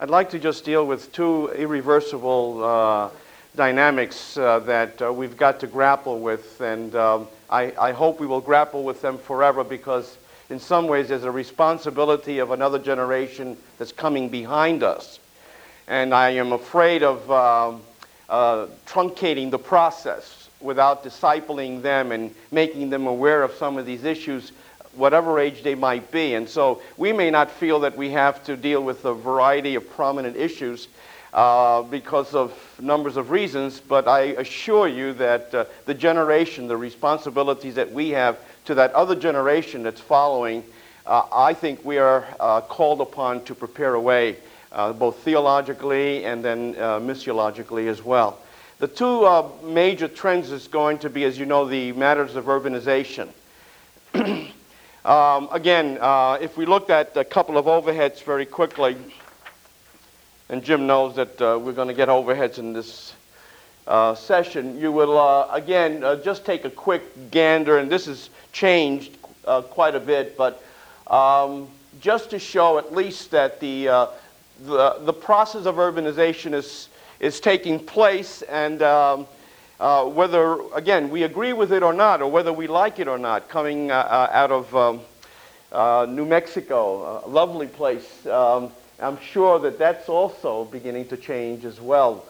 I'd like to just deal with two irreversible uh, dynamics uh, that uh, we've got to grapple with, and um, I, I, hope we will grapple with them forever because, in some ways, there's a responsibility of another generation that's coming behind us. And I am afraid of um, uh, truncating the process without discipling them and making them aware of some of these issues whatever age they might be. And so we may not feel that we have to deal with a variety of prominent issues uh, because of numbers of reasons, but I assure you that uh, the generation, the responsibilities that we have to that other generation that's following, uh, I think we are uh, called upon to prepare a way, uh, both theologically and then uh, missiologically as well. The two major trends is going to be, as you know, the matters of urbanization. Um, again, uh, if we looked at a couple of overheads very quickly, and Jim knows that uh, we're going to get overheads in this uh, session, you will, uh, again, uh, just take a quick gander, and this has changed uh, quite a bit, but um, just to show at least that the, the, the, process of urbanization is, is taking place, and um, uh, whether, again, we agree with it or not, or whether we like it or not, coming uh, uh out of um, uh, New Mexico, a lovely place. Um, I'm sure that that's also beginning to change as well,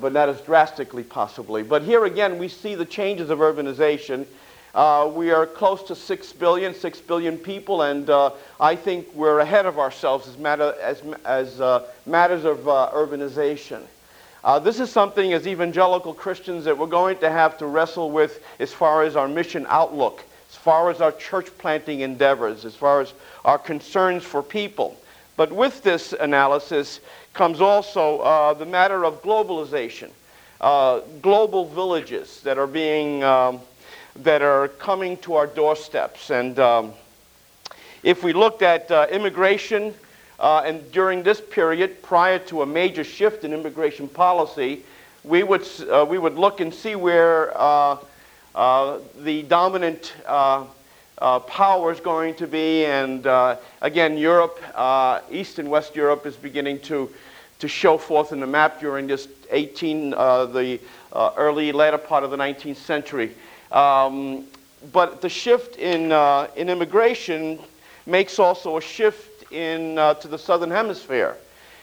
but not as drastically possibly. But here again, we see the changes of urbanization. Uh, we are close to 6 billion, 6 billion people, and uh, I think we're ahead of ourselves as, matter, as, as uh, matters of urbanization. Uh, this is something as evangelical Christians that we're going to have to wrestle with as far as our mission outlook, as far as our church planting endeavors, as far as our concerns for people. But with this analysis comes also uh, the matter of globalization, uh, global villages that are being um, that are coming to our doorsteps. And um, if we looked at uh, immigration uh, and during this period, prior to a major shift in immigration policy, we would, uh, we would look and see where uh, uh the dominant uh, power is going to be. And again, Europe, East and West Europe, is beginning to, to show forth in the map during this 18, the early, latter part of the 19th century. Um, but the shift in, in immigration makes also a shift in, uh, to the southern hemisphere.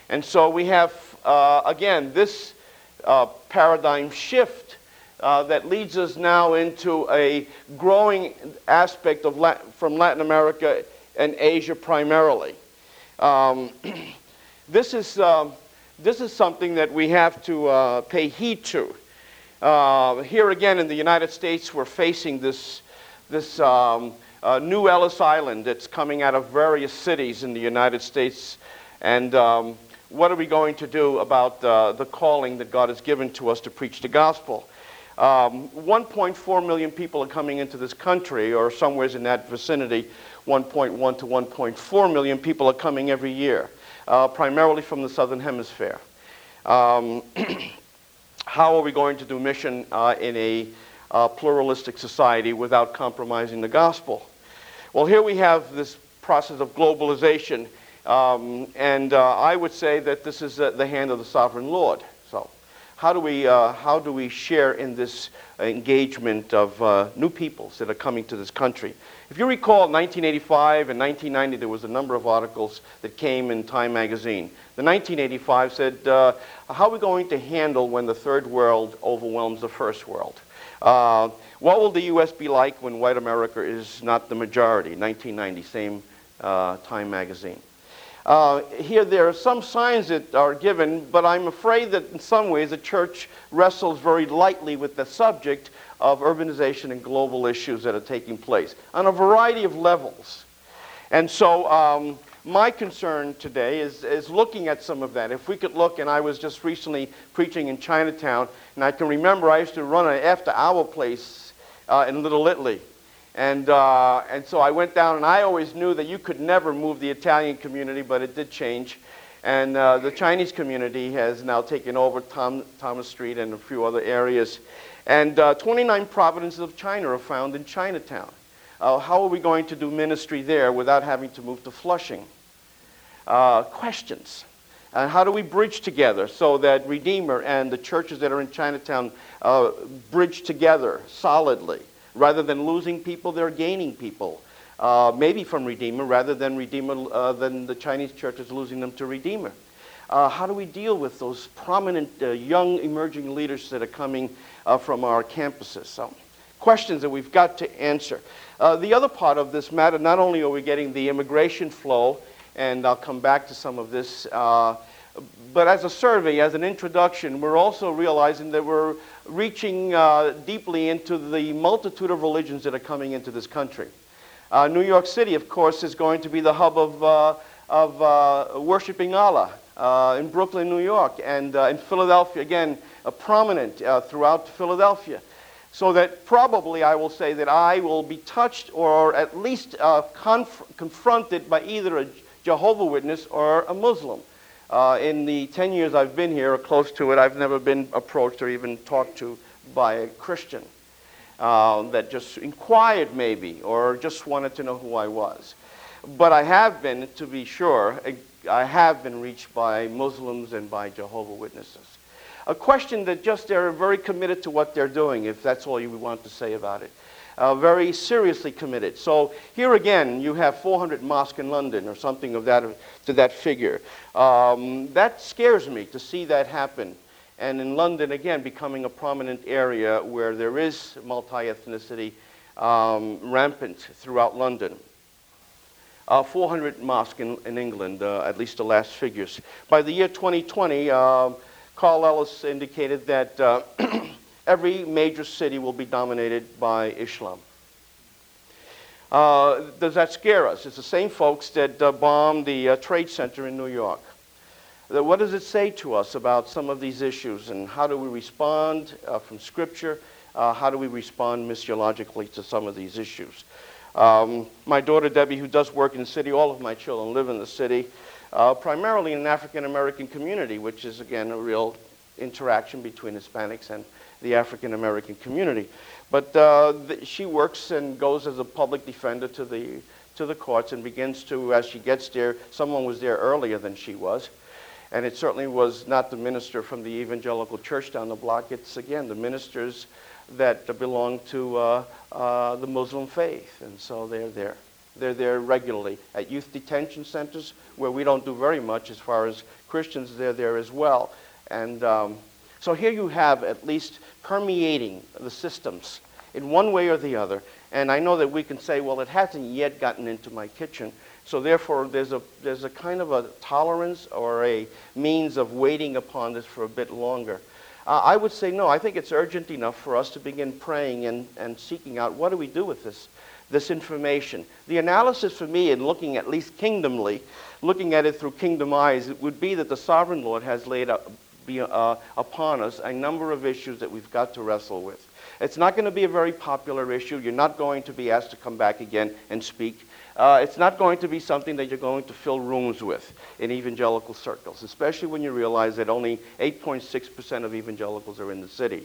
And so we have, uh, again, this uh, paradigm shift uh, that leads us now into a growing aspect of Latin, from Latin America and Asia primarily. Um, this, is, um, this is something that we have to uh, pay heed to. Uh, here again in the United States, we're facing this, this um, uh, new Ellis Island that's coming out of various cities in the United States. And um, what are we going to do about uh, the calling that God has given to us to preach the gospel? Um, 1.4 million people are coming into this country, or somewhere in that vicinity. 1.1 to 1.4 million people are coming every year, uh, primarily from the southern hemisphere. Um, how are we going to do mission uh, in a uh, pluralistic society without compromising the gospel? Well, here we have this process of globalization, um, and uh, I would say that this is uh, the hand of the sovereign Lord. So, how do we, uh, how do we share in this engagement of uh, new peoples that are coming to this country? If you recall, 1985 and 1990, there was a number of articles that came in Time magazine. The 1985 said, uh, How are we going to handle when the third world overwhelms the first world? Uh, what will the U.S. be like when white America is not the majority? 1990, same uh, Time magazine. Uh, here, there are some signs that are given, but I'm afraid that in some ways the church wrestles very lightly with the subject of urbanization and global issues that are taking place on a variety of levels. And so um, my concern today is, is looking at some of that. If we could look, and I was just recently preaching in Chinatown, and I can remember I used to run an after hour place uh, in Little Italy. And, uh, and so I went down, and I always knew that you could never move the Italian community, but it did change. And uh, the Chinese community has now taken over Tom, Thomas Street and a few other areas. And uh, 29 provinces of China are found in Chinatown. Uh, how are we going to do ministry there without having to move to Flushing? Uh, questions. And how do we bridge together so that Redeemer and the churches that are in Chinatown uh, bridge together solidly? Rather than losing people, they're gaining people. Uh, maybe from Redeemer, rather than Redeemer, uh, than the Chinese church is losing them to Redeemer. Uh, how do we deal with those prominent uh, young emerging leaders that are coming uh, from our campuses? So, questions that we've got to answer. The other part of this matter, not only are we getting the immigration flow, and I'll come back to some of this but as a survey, as an introduction, we're also realizing that we're reaching uh, deeply into the multitude of religions that are coming into this country. Uh, New York City, of course, is going to be the hub of, uh, of uh, worshiping Allah. Uh, in Brooklyn, New York, and uh, in Philadelphia, again, prominent throughout Philadelphia. So that probably I will say that I will be touched or at least conf- confronted by either a Jehovah Witness or a Muslim. Uh, in the 10 years I've been here, or close to it, I've never been approached or even talked to by a Christian uh, that just inquired, maybe, or just wanted to know who I was. But I have been, to be sure, I have been reached by Muslims and by Jehovah Witnesses. A question that just they're very committed to what they're doing, if that's all you want to say about it uh, very seriously committed. So here again, you have 400 mosques in London or something of that to that figure. Um, that scares me to see that happen. And in London, again, becoming a prominent area where there is multi-ethnicity um, rampant throughout London. Uh, 400 mosques in, in England, uh, at least the last figures. By the year 2020, uh, Carl Ellis indicated that uh, every major city will be dominated by Islam. Uh, does that scare us? It's the same folks that uh, bombed the uh, Trade Center in New York. What does it say to us about some of these issues and how do we respond uh, from Scripture? Uh, how do we respond missiologically to some of these issues? Um, my daughter Debbie, who does work in the city, all of my children live in the city, uh, primarily in an African American community, which is, again, a real interaction between Hispanics and the African American community. But uh, the, she works and goes as a public defender to the, to the courts and begins to, as she gets there, someone was there earlier than she was. And it certainly was not the minister from the evangelical church down the block. It's, again, the ministers that belong to uh, uh, the Muslim faith. And so they're there. They're there regularly. At youth detention centers, where we don't do very much as far as Christians, they're there as well. And um, so here you have at least permeating the systems in one way or the other. And I know that we can say, well, it hasn't yet gotten into my kitchen. So therefore, there's a, there's a kind of a tolerance or a means of waiting upon this for a bit longer. Uh, I would say no. I think it's urgent enough for us to begin praying and, and seeking out what do we do with this, this information. The analysis for me, in looking at least kingdomly, looking at it through kingdom eyes, it would be that the sovereign Lord has laid up, be, uh, upon us a number of issues that we've got to wrestle with. It's not going to be a very popular issue. You're not going to be asked to come back again and speak. Uh, it's not going to be something that you're going to fill rooms with in evangelical circles, especially when you realize that only 8.6% of evangelicals are in the city.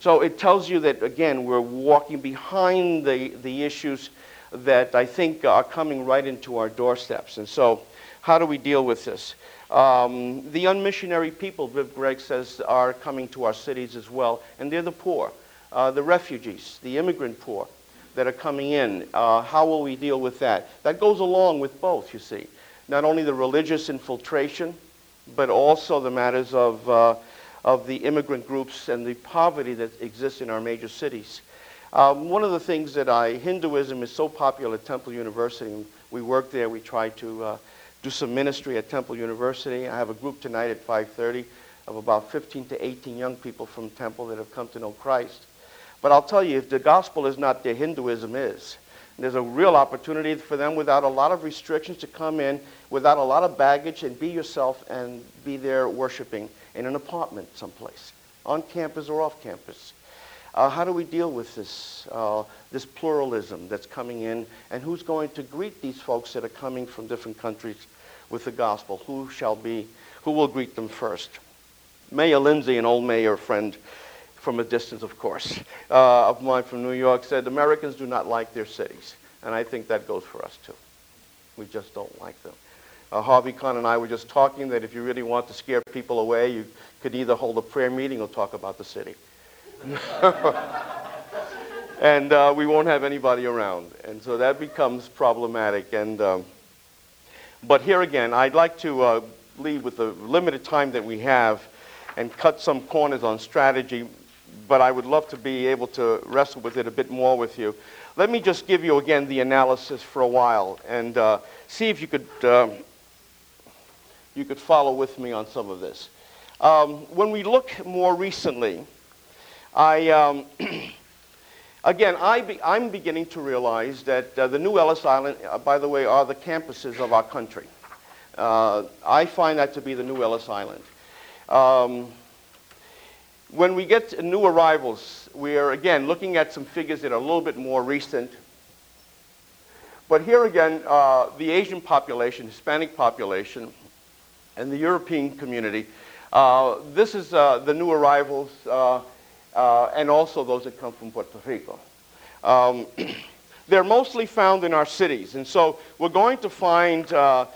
So it tells you that, again, we're walking behind the, the issues that I think are coming right into our doorsteps. And so, how do we deal with this? Um, the unmissionary people, Viv Gregg says, are coming to our cities as well, and they're the poor, uh, the refugees, the immigrant poor that are coming in. Uh, how will we deal with that? That goes along with both, you see. Not only the religious infiltration, but also the matters of, uh, of the immigrant groups and the poverty that exists in our major cities. Um, one of the things that I, Hinduism is so popular at Temple University, we work there, we try to uh, do some ministry at Temple University. I have a group tonight at 5:30 of about 15 to 18 young people from Temple that have come to know Christ. But I'll tell you, if the gospel is not there, Hinduism is. there's a real opportunity for them without a lot of restrictions to come in, without a lot of baggage, and be yourself and be there worshiping in an apartment someplace, on campus or off campus. Uh, how do we deal with this, uh, this pluralism that's coming in, and who's going to greet these folks that are coming from different countries with the gospel? Who shall be, who will greet them first? Mayor Lindsay, an old mayor friend, from a distance, of course, uh, of mine from New York, said Americans do not like their cities. And I think that goes for us too. We just don't like them. Uh, Harvie Conn and I were just talking that if you really want to scare people away, you could either hold a prayer meeting or talk about the city. and uh, we won't have anybody around. And so that becomes problematic. And, um, but here again, I'd like to uh, leave with the limited time that we have and cut some corners on strategy but I would love to be able to wrestle with it a bit more with you. Let me just give you again the analysis for a while and uh, see if you could, um, you could follow with me on some of this. Um, when we look more recently, I, um, again, I I'm beginning to realize that uh, the new Ellis Island, uh, by the way, are the campuses of our country. Uh, I find that to be the new Ellis Island. Um, when we get new arrivals, we are again looking at some figures that are a little bit more recent. But here again, uh, the Asian population, Hispanic population, and the European community, uh, this is uh, the new arrivals uh, uh, and also those that come from Puerto Rico. Um, they're mostly found in our cities, and so we're going to find uh,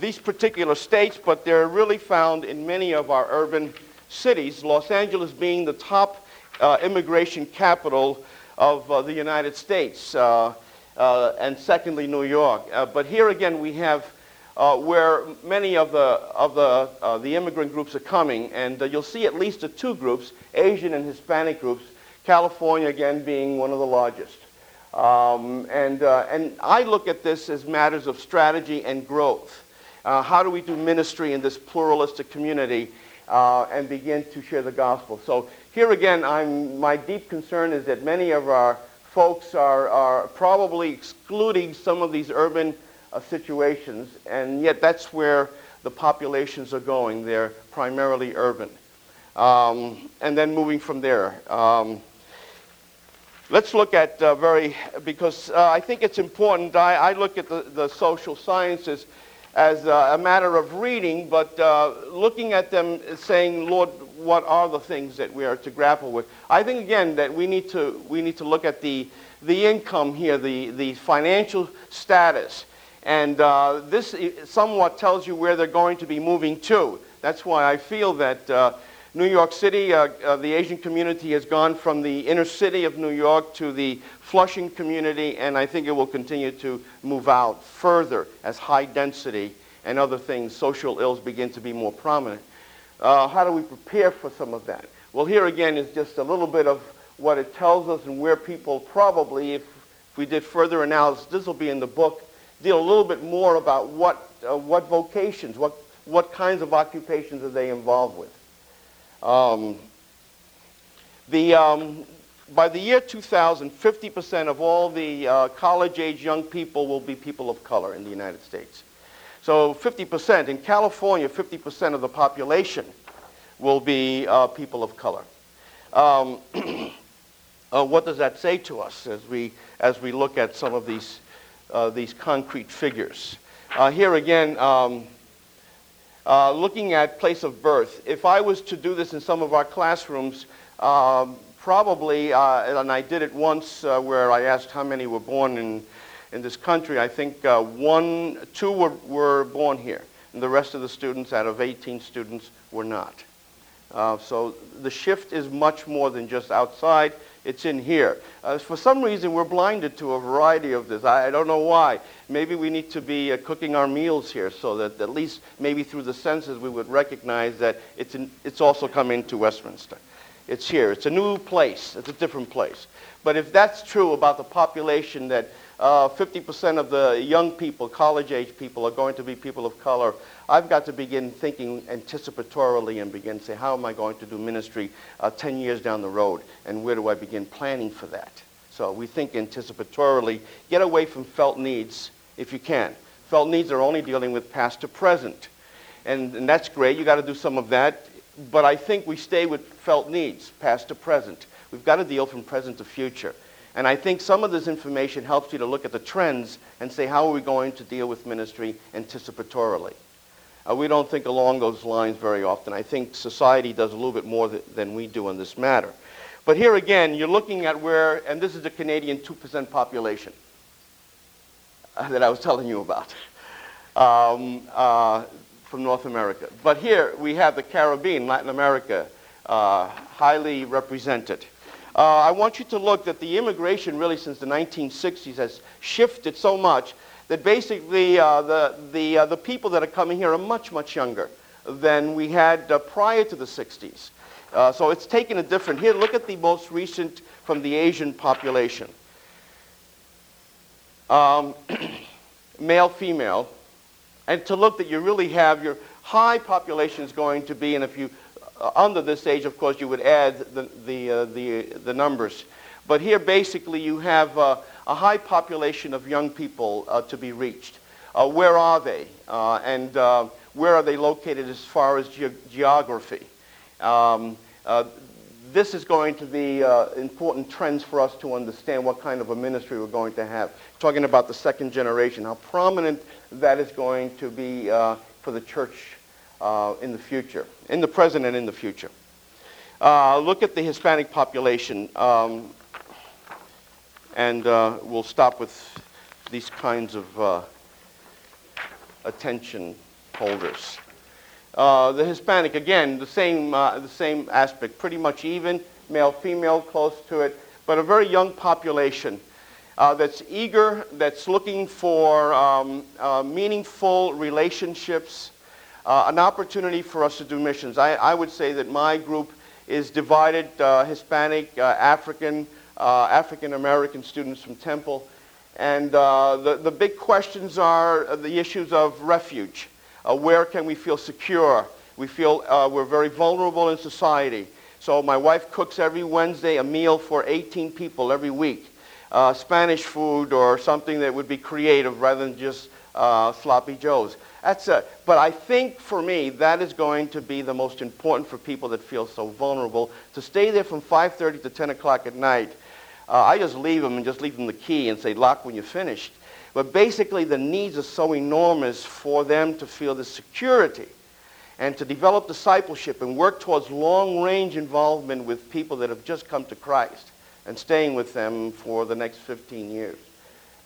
these particular states, but they're really found in many of our urban cities, Los Angeles being the top uh, immigration capital of uh, the United States, uh, uh and secondly, New York. Uh, but here again, we have uh, where many of the, of the, the immigrant groups are coming, and you'll see at least the two groups, Asian and Hispanic groups, California again being one of the largest. Um, and, and I look at this as matters of strategy and growth. how do we do ministry in this pluralistic community uh, and begin to share the gospel. So here again, I'm, my deep concern is that many of our folks are, are probably excluding some of these urban uh, situations, and yet that's where the populations are going. They're primarily urban. Um, and then moving from there. Um, let's look at uh, very, because uh, I think it's important. I, I look at the, the social sciences as a matter of reading, but uh, looking at them saying, Lord, what are the things that we are to grapple with? I think, again, that we need to, we need to look at the, the income here, the, the financial status. And uh, this somewhat tells you where they're going to be moving to. That's why I feel that uh, New York City, uh, uh, the Asian community has gone from the inner city of New York to the Flushing community, and I think it will continue to move out further as high density and other things, social ills begin to be more prominent. Uh, how do we prepare for some of that? Well, here again is just a little bit of what it tells us and where people probably, if, if we did further analysis, this will be in the book, deal a little bit more about what, uh, what vocations, what, what kinds of occupations are they involved with. Um, the, um, by the year 2000, 50% of all the uh, college-age young people will be people of color in the United States. So 50%. In California, 50% of the population will be uh, people of color. Um, uh, what does that say to us as we, as we look at some of these, uh, these concrete figures? Uh, here again, um, uh, looking at place of birth, if I was to do this in some of our classrooms, um, probably, uh, and I did it once uh, where I asked how many were born in, in this country, I think uh, one, two were, were born here, and the rest of the students, out of 18 students, were not. Uh, so the shift is much more than just outside. It's in here. Uh, for some reason, we're blinded to a variety of this. I, I don't know why. Maybe we need to be uh, cooking our meals here so that at least maybe through the senses we would recognize that it's, in, it's also coming to Westminster. It's here. It's a new place. It's a different place. But if that's true about the population that uh, 50% of the young people, college age people, are going to be people of color. I've got to begin thinking anticipatorily and begin to say, how am I going to do ministry uh, 10 years down the road? And where do I begin planning for that? So we think anticipatorily. Get away from felt needs if you can. Felt needs are only dealing with past to present. And, and that's great. You've got to do some of that. But I think we stay with felt needs, past to present. We've got to deal from present to future. And I think some of this information helps you to look at the trends and say, how are we going to deal with ministry anticipatorily? Uh, we don't think along those lines very often. I think society does a little bit more th- than we do on this matter. But here again, you're looking at where, and this is the Canadian 2% population uh, that I was telling you about um, uh, from North America. But here we have the Caribbean, Latin America, uh, highly represented. Uh, I want you to look that the immigration really since the 1960s has shifted so much that basically uh, the, the, uh, the people that are coming here are much, much younger than we had uh, prior to the 60s. Uh, so it's taken a different. Here, look at the most recent from the Asian population. Um, male, female, and to look that you really have your high population is going to be, and if you uh, under this age, of course, you would add the, the, uh, the, the numbers. But here, basically, you have a high population of young people uh, to be reached. Uh, where are they? Uh, and where are they located as far as ge- geography? Um, this is going to be important trends for us to understand what kind of a ministry we're going to have. Talking about the second generation, how prominent that is going to be for the church uh, in the future, in the present and in the future. Uh, look at the Hispanic population, um, and uh, we'll stop with these kinds of uh, attention holders. Uh, the Hispanic, again, the same, uh, the same aspect, pretty much even, male, female, close to it, but a very young population. Uh, that's eager, that's looking for um, uh, meaningful relationships, an opportunity for us to do missions. I, I, would say that my group is divided Hispanic, African, African American students from Temple. And uh, the, the big questions are the issues of refuge. Uh, where can we feel secure? We feel we're very vulnerable in society. So my wife cooks every Wednesday a meal for 18 people every week. Spanish food or something that would be creative rather than just sloppy joes. That's a, but I think for me, that is going to be the most important for people that feel so vulnerable. To stay there from 5.30 to 10 o'clock at night, uh, I just leave them and just leave them the key and say, lock when you're finished. But basically, the needs are so enormous for them to feel the security and to develop discipleship and work towards long-range involvement with people that have just come to Christ and staying with them for the next 15 years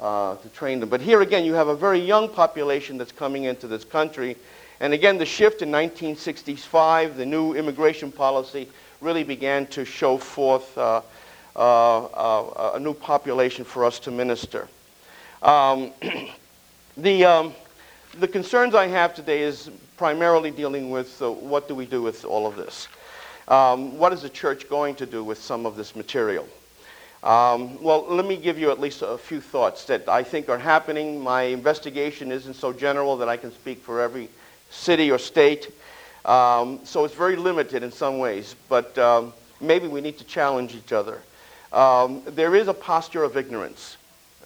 uh, to train them. But here again, you have a very young population that's coming into this country. And again, the shift in 1965, the new immigration policy, really began to show forth uh, a new population for us to minister. Um, the, um, the concerns I have today is primarily dealing with uh, what do we do with all of this? Um, what is the church going to do with some of this material? Um, well, let me give you at least a few thoughts that I think are happening. My investigation isn't so general that I can speak for every city or state. Um, so it's very limited in some ways, but um, maybe we need to challenge each other. Um, there is a posture of ignorance,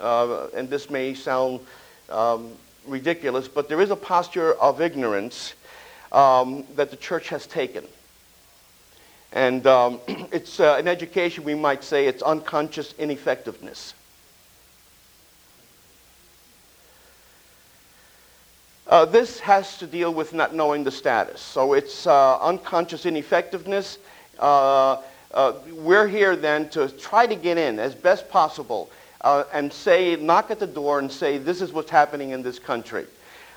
uh, and this may sound um, ridiculous, but there is a posture of ignorance um, that the church has taken. And um, it's uh, in education, we might say it's unconscious ineffectiveness. Uh, this has to deal with not knowing the status. So it's uh, unconscious ineffectiveness. Uh, uh we're here then to try to get in as best possible uh, and say, knock at the door and say, this is what's happening in this country.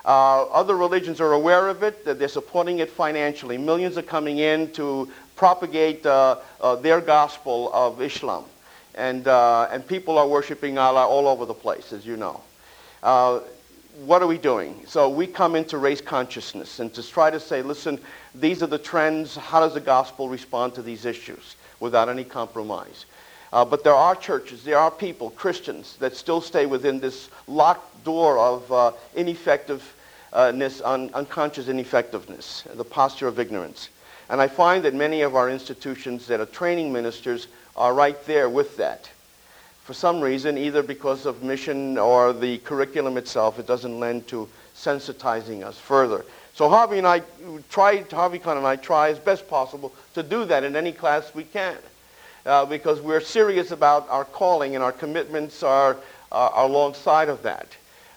Uh, other religions are aware of it. They're supporting it financially. Millions are coming in to propagate uh, uh, their gospel of Islam. And, uh, and people are worshiping Allah all over the place, as you know. What are we doing? So we come in to raise consciousness and to try to say, listen, these are the trends. How does the gospel respond to these issues without any compromise? Uh, but there are churches, there are people, Christians, that still stay within this locked door of uh, ineffectiveness, un- unconscious ineffectiveness, the posture of ignorance. And I find that many of our institutions that are training ministers are right there with that. for some reason, either because of mission or the curriculum itself, it doesn't lend to sensitizing us further. So Harvie and I try, Harvie Conn and I try as best possible to do that in any class we can. Uh, because we're serious about our calling and our commitments are, uh, are alongside of that.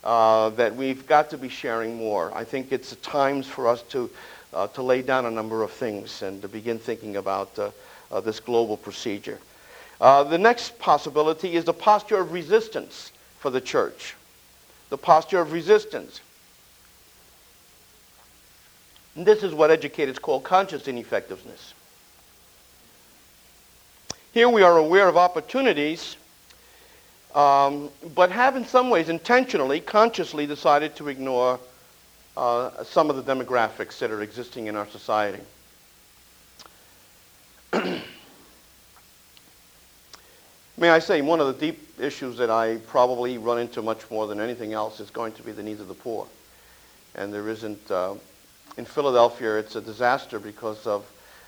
Uh, that we've got to be sharing more. I think it's the times for us to, uh, to lay down a number of things and to begin thinking about uh, uh, this global procedure. the next possibility is the posture of resistance for the church. The posture of resistance. And this is what educators call conscious ineffectiveness. Here we are aware of opportunities um, but have in some ways intentionally, consciously decided to ignore uh, some of the demographics that are existing in our society. May I say, one of the deep issues that I probably run into much more than anything else is going to be the needs of the poor. And there isn't, uh, in Philadelphia, it's a disaster because of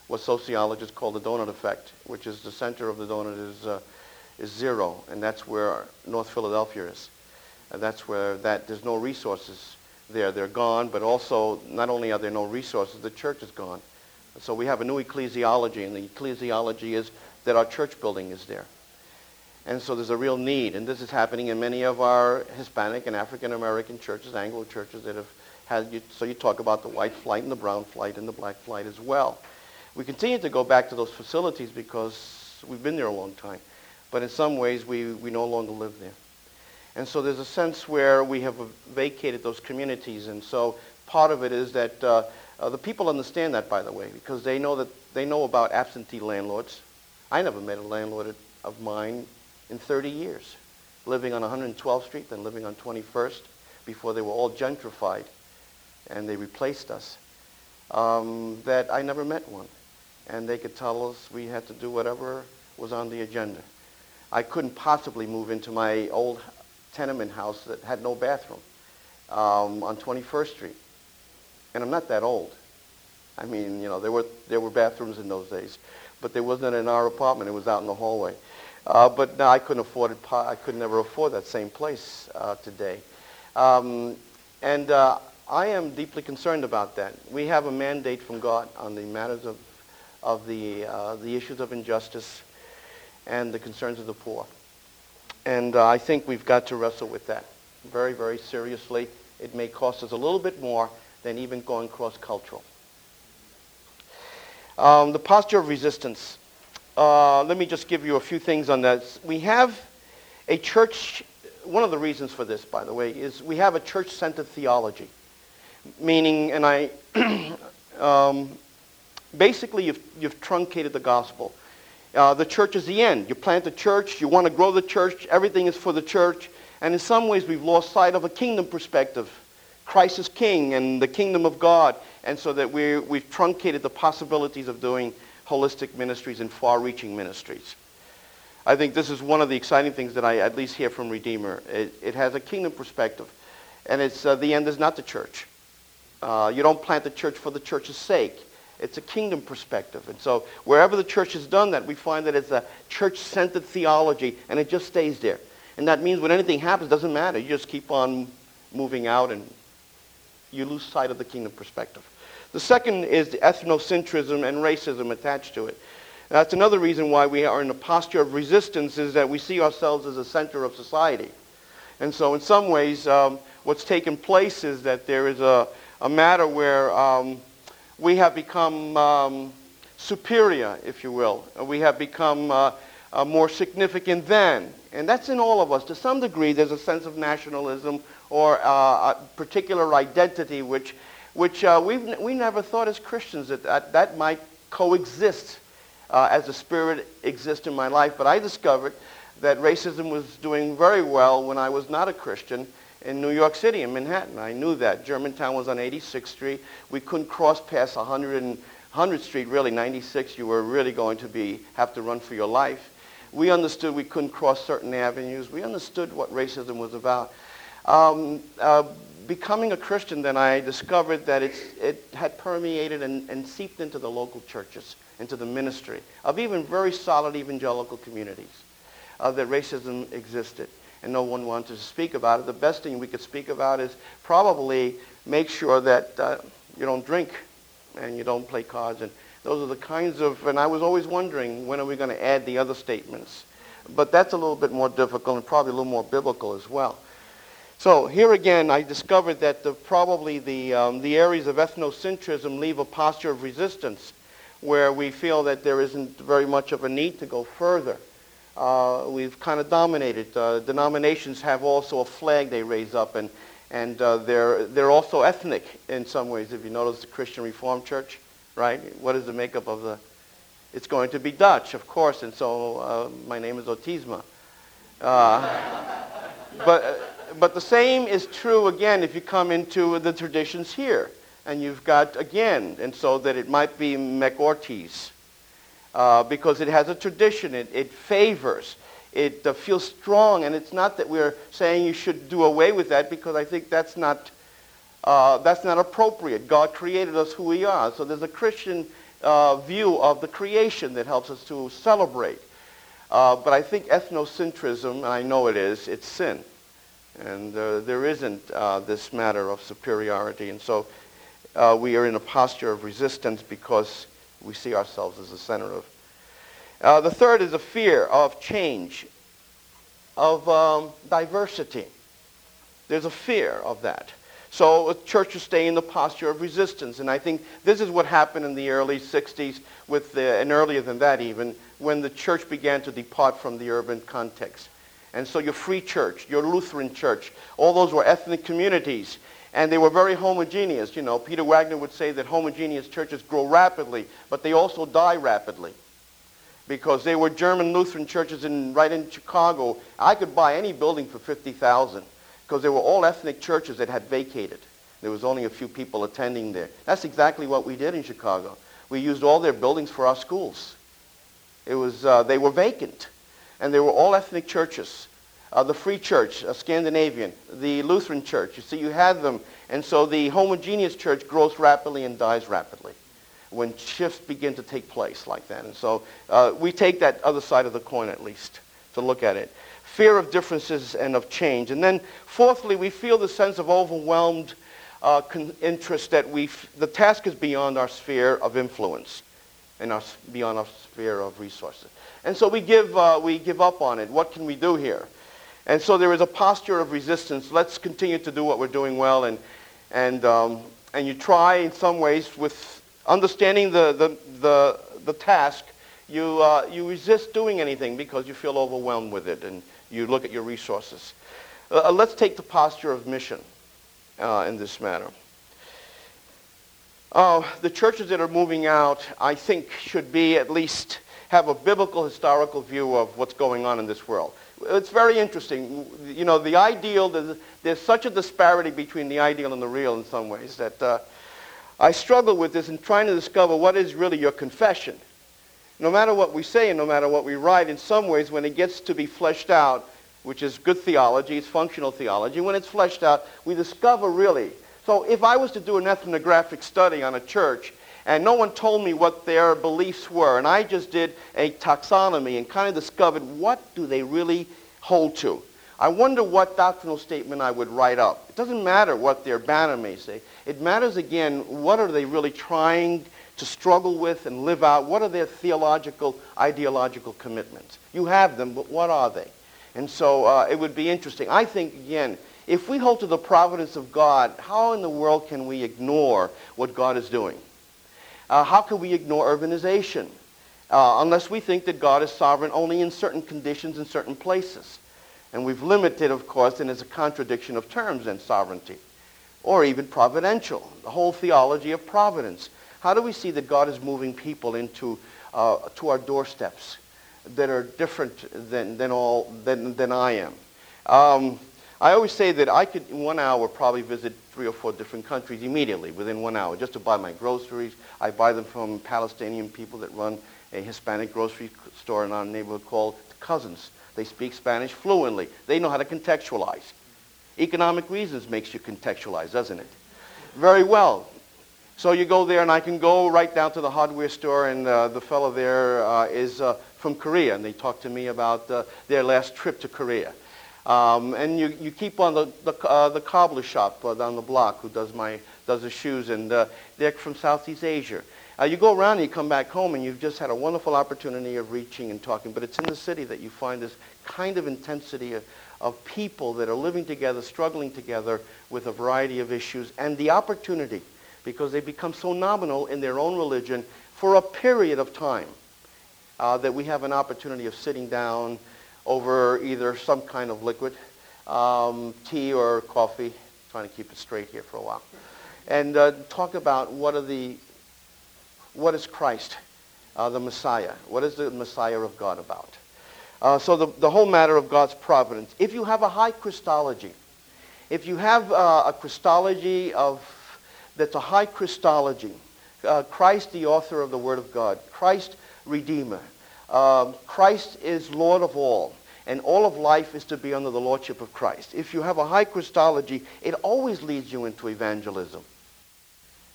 what sociologists call the donut effect, which is the center of the donut is uh, is zero, and that's where North Philadelphia is. And that's where that there's no resources there. They're gone, but also not only are there no resources, the church is gone. So we have a new ecclesiology, and the ecclesiology is that our church building is there. And so there's a real need, and this is happening in many of our Hispanic and African American churches, Anglo churches that have. You, so you talk about the white flight and the brown flight and the black flight as well. We continue to go back to those facilities because we've been there a long time but in some ways we, we no longer live there. And so there's a sense where we have vacated those communities. And so part of it is that uh, uh, the people understand that, by the way, because they know that they know about absentee landlords. I never met a landlord of mine in 30 years, living on 112th Street, then living on 21st, before they were all gentrified and they replaced us. Um, that I never met one. And they could tell us we had to do whatever was on the agenda. I couldn't possibly move into my old tenement house that had no bathroom um, on 21st Street. And I'm not that old. I mean, you know, there were, there were bathrooms in those days. But there wasn't in our apartment. It was out in the hallway. Uh, but no, I couldn't afford it. I could never afford that same place uh, today. Um, and uh, I am deeply concerned about that. We have a mandate from God on the matters of, of the, uh, the issues of injustice and the concerns of the poor. And uh, I think we've got to wrestle with that very, very seriously. It may cost us a little bit more than even going cross-cultural. Um, the posture of resistance. Uh, let me just give you a few things on that. We have a church, one of the reasons for this, by the way, is we have a church-centered theology. Meaning, and I, um, basically you've, you've truncated the gospel. Uh, the church is the end. You plant the church, you want to grow the church, everything is for the church. And in some ways, we've lost sight of a kingdom perspective. Christ is king and the kingdom of God. And so that we we've truncated the possibilities of doing holistic ministries and far reaching ministries. I think this is one of the exciting things that I at least hear from Redeemer. It, it has a kingdom perspective. And it's, uh, the end is not the church. Uh, you don't plant the church for the church's sake. It's a kingdom perspective. And so wherever the church has done that, we find that it's a church-centered theology, and it just stays there. And that means when anything happens, it doesn't matter. You just keep on moving out, and you lose sight of the kingdom perspective. The second is the ethnocentrism and racism attached to it. That's another reason why we are in a posture of resistance is that we see ourselves as a center of society. And so in some ways, um, what's taken place is that there is a, a matter where um, we have become um, superior, if you will. We have become uh, uh, more significant than. And that's in all of us. To some degree, there's a sense of nationalism or uh, a particular identity which, which uh, we've, we never thought as Christians that that, that might coexist uh, as the spirit exists in my life. But I discovered that racism was doing very well when I was not a Christian in New York City, in Manhattan. I knew that. Germantown was on 86th Street. We couldn't cross past 100 and 100th Street, really, 96. You were really going to be have to run for your life. We understood we couldn't cross certain avenues. We understood what racism was about. Um, uh, becoming a Christian, then I discovered that it had permeated and, and seeped into the local churches, into the ministry of even very solid evangelical communities. uh, that racism existed and no one wanted to speak about it. The best thing we could speak about is probably make sure that uh, you don't drink and you don't play cards. And those are the kinds of, and I was always wondering, when are we going to add the other statements? But that's a little bit more difficult and probably a little more biblical as well. So here again, I discovered that the, probably the, um, the areas of ethnocentrism leave a posture of resistance where we feel that there isn't very much of a need to go further uh, we've kind of dominated. Uh, denominations have also a flag they raise up, and, and uh, they're, they're also ethnic in some ways. If you notice the Christian Reformed Church, right? What is the makeup of the? It's going to be Dutch, of course, and so uh, my name is Otisma. Uh, but, but the same is true again if you come into the traditions here. And you've got, again, and so that it might be McOrtiz uh, because it has a tradition. It, it favors. It uh, feels strong. And it's not that we're saying you should do away with that because I think that's not, uh, that's not appropriate. God created us who we are. So there's a Christian uh, view of the creation that helps us to celebrate. Uh, but I think ethnocentrism, and I know it is, it's sin. And there isn't this matter of superiority. And so we are in a posture of resistance because we see ourselves as the center of. Uh, the third is a fear of change, of um, diversity. There's a fear of that. So churches stay in the posture of resistance. And I think this is what happened in the early 60s, with the, and earlier than that even, when the church began to depart from the urban context. And so your free church, your Lutheran church, all those were ethnic communities and they were very homogeneous. You know, Peter Wagner would say that homogeneous churches grow rapidly, but they also die rapidly. Because they were German Lutheran churches in, right in Chicago. I could buy any building for 50000 because they were all ethnic churches that had vacated. There was only a few people attending there. That's exactly what we did in Chicago. We used all their buildings for our schools. It was, uh, they were vacant. And they were all ethnic churches uh, the Free Church, Scandinavian, the Lutheran Church. You see, you had them. And so the homogeneous church grows rapidly and dies rapidly when shifts begin to take place like that. And so uh, we take that other side of the coin at least to look at it. Fear of differences and of change. And then fourthly, we feel the sense of overwhelmed uh, con- interest that we f- the task is beyond our sphere of influence and our, beyond our sphere of resources. And so we give, uh, we give up on it. What can we do here? And so there is a posture of resistance. Let's continue to do what we're doing well. And, and, um, and you try in some ways with understanding the, the, the, the task, you, uh, you resist doing anything because you feel overwhelmed with it and you look at your resources. Uh, uh let's take the posture of mission uh, in this matter. Uh, the churches that are moving out, I think, should be at least have a biblical historical view of what's going on in this world it's very interesting. You know, the ideal, there's, there's, such a disparity between the ideal and the real in some ways that uh, I struggle with this in trying to discover what is really your confession. No matter what we say and no matter what we write, in some ways, when it gets to be fleshed out, which is good theology, it's functional theology, when it's fleshed out, we discover really. So if I was to do an ethnographic study on a church, and no one told me what their beliefs were. And I just did a taxonomy and kind of discovered what do they really hold to. I wonder what doctrinal statement I would write up. It doesn't matter what their banner may say. It matters, again, what are they really trying to struggle with and live out? What are their theological, ideological commitments? You have them, but what are they? And so uh, it would be interesting. I think, again, if we hold to the providence of God, how in the world can we ignore what God is doing? Uh, how can we ignore urbanization? Uh, unless we think that God is sovereign only in certain conditions in certain places. And we've limited, of course, and it's a contradiction of terms and sovereignty, or even providential, the whole theology of providence. How do we see that God is moving people into uh, to our doorsteps that are different than, than, all, than, than I am? Um, I always say that I could, in one hour, probably visit three or four different countries immediately, within one hour, just to buy my groceries. I buy them from Palestinian people that run a Hispanic grocery store in our neighborhood called Cousins. They speak Spanish fluently. They know how to contextualize. Economic reasons makes you contextualize, doesn't it? Very well. So you go there, and I can go right down to the hardware store, and uh, the fellow there uh, is uh, from Korea, and they talk to me about uh, their last trip to Korea. Um, and you, you keep on the, the, uh, the cobbler shop uh, down the block who does, my, does the shoes, and uh, they're from Southeast Asia. Uh, you go around and you come back home and you've just had a wonderful opportunity of reaching and talking, but it's in the city that you find this kind of intensity of, of people that are living together, struggling together with a variety of issues, and the opportunity, because they become so nominal in their own religion for a period of time, uh, that we have an opportunity of sitting down, over either some kind of liquid, um, tea or coffee, trying to keep it straight here for a while, and uh, talk about what are the, what is Christ, uh, the Messiah? What is the Messiah of God about? Uh, so the, the whole matter of God's providence. If you have a high Christology, if you have uh, a Christology of, that's a high Christology, uh, Christ the author of the Word of God, Christ Redeemer, um, Christ is Lord of all, and all of life is to be under the lordship of Christ. If you have a high Christology, it always leads you into evangelism.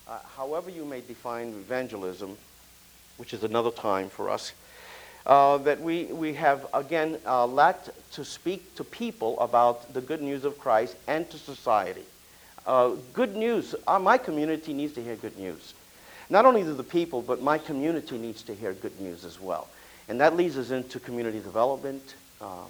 Uh, however you may define evangelism, which is another time for us, uh, that we, we have, again, uh, lacked to speak to people about the good news of Christ and to society. Uh, good news, uh, my community needs to hear good news. Not only do the people, but my community needs to hear good news as well. And that leads us into community development, uh,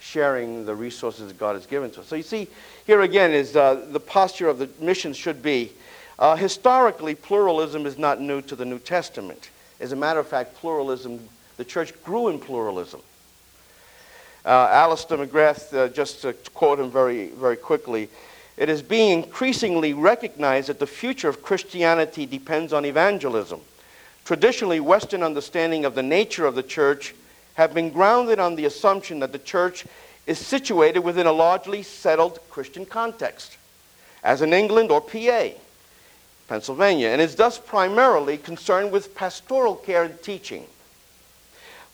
sharing the resources that God has given to us. So you see, here again is uh, the posture of the mission should be. Uh, historically, pluralism is not new to the New Testament. As a matter of fact, pluralism, the church grew in pluralism. Uh, Alister McGrath, uh, just to quote him very, very quickly, it is being increasingly recognized that the future of Christianity depends on evangelism. Traditionally, Western understanding of the nature of the church have been grounded on the assumption that the church is situated within a largely settled Christian context, as in England or PA, Pennsylvania, and is thus primarily concerned with pastoral care and teaching.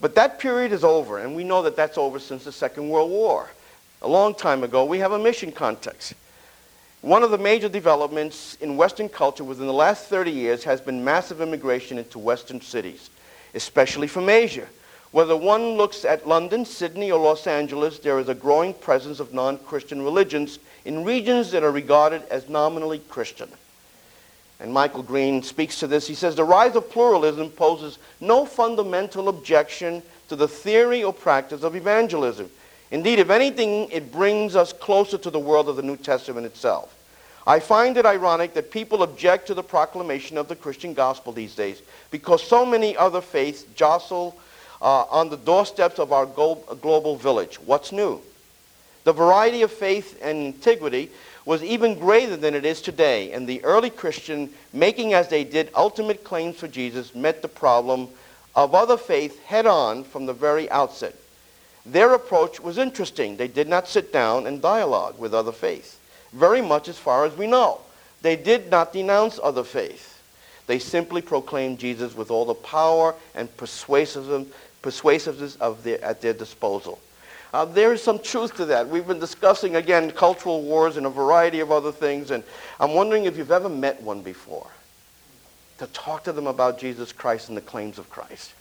But that period is over, and we know that that's over since the Second World War. A long time ago, we have a mission context. One of the major developments in Western culture within the last 30 years has been massive immigration into Western cities, especially from Asia. Whether one looks at London, Sydney, or Los Angeles, there is a growing presence of non Christian religions in regions that are regarded as nominally Christian. And Michael Green speaks to this. He says the rise of pluralism poses no fundamental objection to the theory or practice of evangelism. Indeed, if anything, it brings us closer to the world of the New Testament itself. I find it ironic that people object to the proclamation of the Christian gospel these days because so many other faiths jostle uh, on the doorsteps of our global village. What's new? The variety of faith and antiquity was even greater than it is today, and the early Christian, making as they did ultimate claims for Jesus, met the problem of other faith head on from the very outset. Their approach was interesting. They did not sit down and dialogue with other faiths, very much as far as we know. They did not denounce other faiths. They simply proclaimed Jesus with all the power and persuasiveness their, at their disposal. Uh, there is some truth to that. We've been discussing, again, cultural wars and a variety of other things, and I'm wondering if you've ever met one before to talk to them about Jesus Christ and the claims of Christ.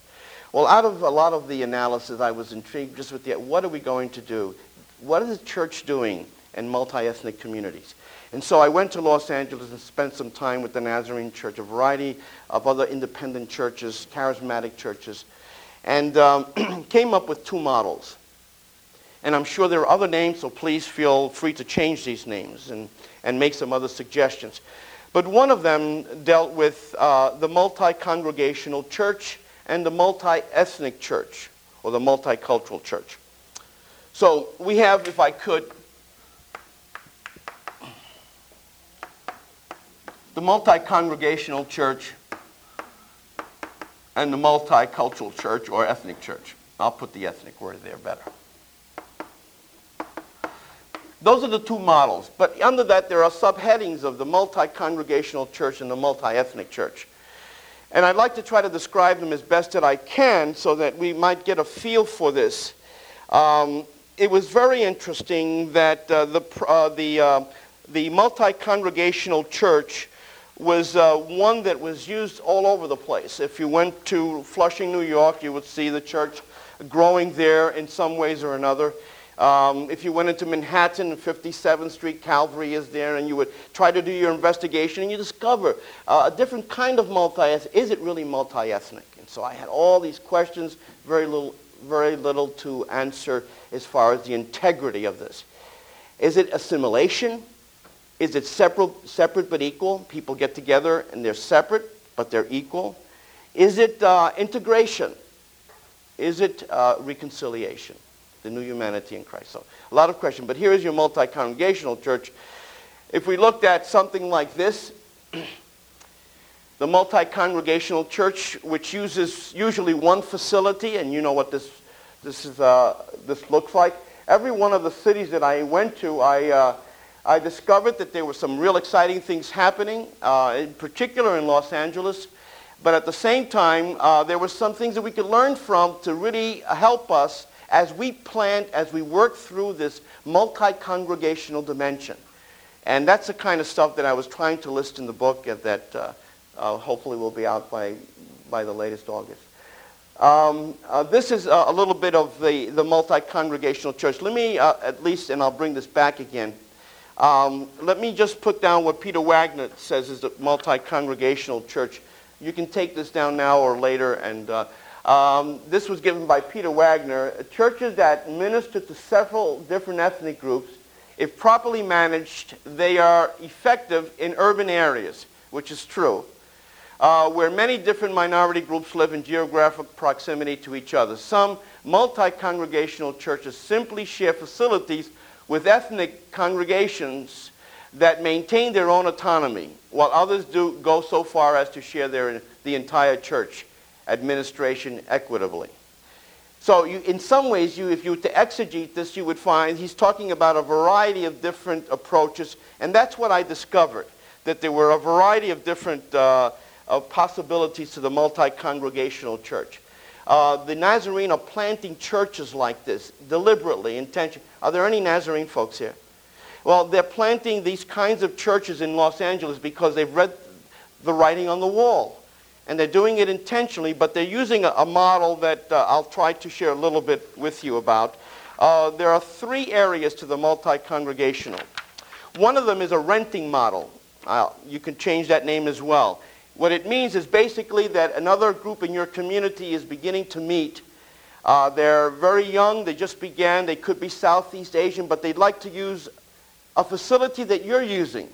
Well, out of a lot of the analysis, I was intrigued just with the, what are we going to do? What is the church doing in multi-ethnic communities? And so I went to Los Angeles and spent some time with the Nazarene Church, a variety of other independent churches, charismatic churches, and um, came up with two models. And I'm sure there are other names, so please feel free to change these names and, and make some other suggestions. But one of them dealt with uh, the multi-congregational church and the multi-ethnic church or the multicultural church. So we have, if I could, the multi-congregational church and the multicultural church or ethnic church. I'll put the ethnic word there better. Those are the two models. But under that, there are subheadings of the multi-congregational church and the multi-ethnic church. And I'd like to try to describe them as best that I can so that we might get a feel for this. Um, it was very interesting that uh, the, uh, the, uh, the multi-congregational church was uh, one that was used all over the place. If you went to Flushing, New York, you would see the church growing there in some ways or another. Um, if you went into Manhattan, 57th Street, Calvary is there, and you would try to do your investigation, and you discover uh, a different kind of multi-ethnic. Is it really multi-ethnic? And so I had all these questions, very little, very little to answer as far as the integrity of this. Is it assimilation? Is it separate, separate but equal? People get together and they're separate, but they're equal. Is it uh, integration? Is it uh, reconciliation? The new humanity in Christ. So a lot of questions. But here is your multi-congregational church. If we looked at something like this, the multi-congregational church, which uses usually one facility, and you know what this this is uh, this looks like. Every one of the cities that I went to, I uh, I discovered that there were some real exciting things happening, uh, in particular in Los Angeles. But at the same time, uh, there were some things that we could learn from to really help us as we plant, as we work through this multi-congregational dimension. And that's the kind of stuff that I was trying to list in the book that uh, uh, hopefully will be out by, by the latest August. Um, uh, this is a little bit of the, the multi-congregational church. Let me uh, at least, and I'll bring this back again, um, let me just put down what Peter Wagner says is the multi-congregational church. You can take this down now or later, and uh, um, this was given by Peter Wagner. Churches that minister to several different ethnic groups, if properly managed, they are effective in urban areas, which is true, uh, where many different minority groups live in geographic proximity to each other. Some multi-congregational churches simply share facilities with ethnic congregations that maintain their own autonomy, while others do go so far as to share their, the entire church administration equitably. So you, in some ways, you, if you were to exegete this, you would find he's talking about a variety of different approaches, and that's what I discovered, that there were a variety of different uh, of possibilities to the multi-congregational church. Uh, the Nazarene are planting churches like this, deliberately, intentionally. Are there any Nazarene folks here? Well, they're planting these kinds of churches in Los Angeles because they've read the writing on the wall and they're doing it intentionally, but they're using a, a model that uh, I'll try to share a little bit with you about. Uh, there are three areas to the multi-congregational. One of them is a renting model. Uh, you can change that name as well. What it means is basically that another group in your community is beginning to meet. Uh, they're very young, they just began, they could be Southeast Asian, but they'd like to use a facility that you're using.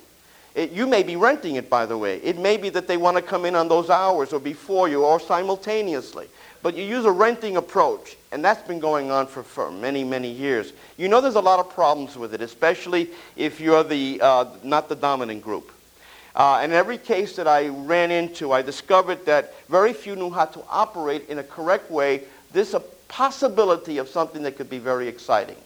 It, you may be renting it, by the way. It may be that they want to come in on those hours or before you or simultaneously. But you use a renting approach, and that's been going on for, for many, many years. You know there's a lot of problems with it, especially if you're the, uh, not the dominant group. Uh, in every case that I ran into, I discovered that very few knew how to operate in a correct way. This a possibility of something that could be very exciting.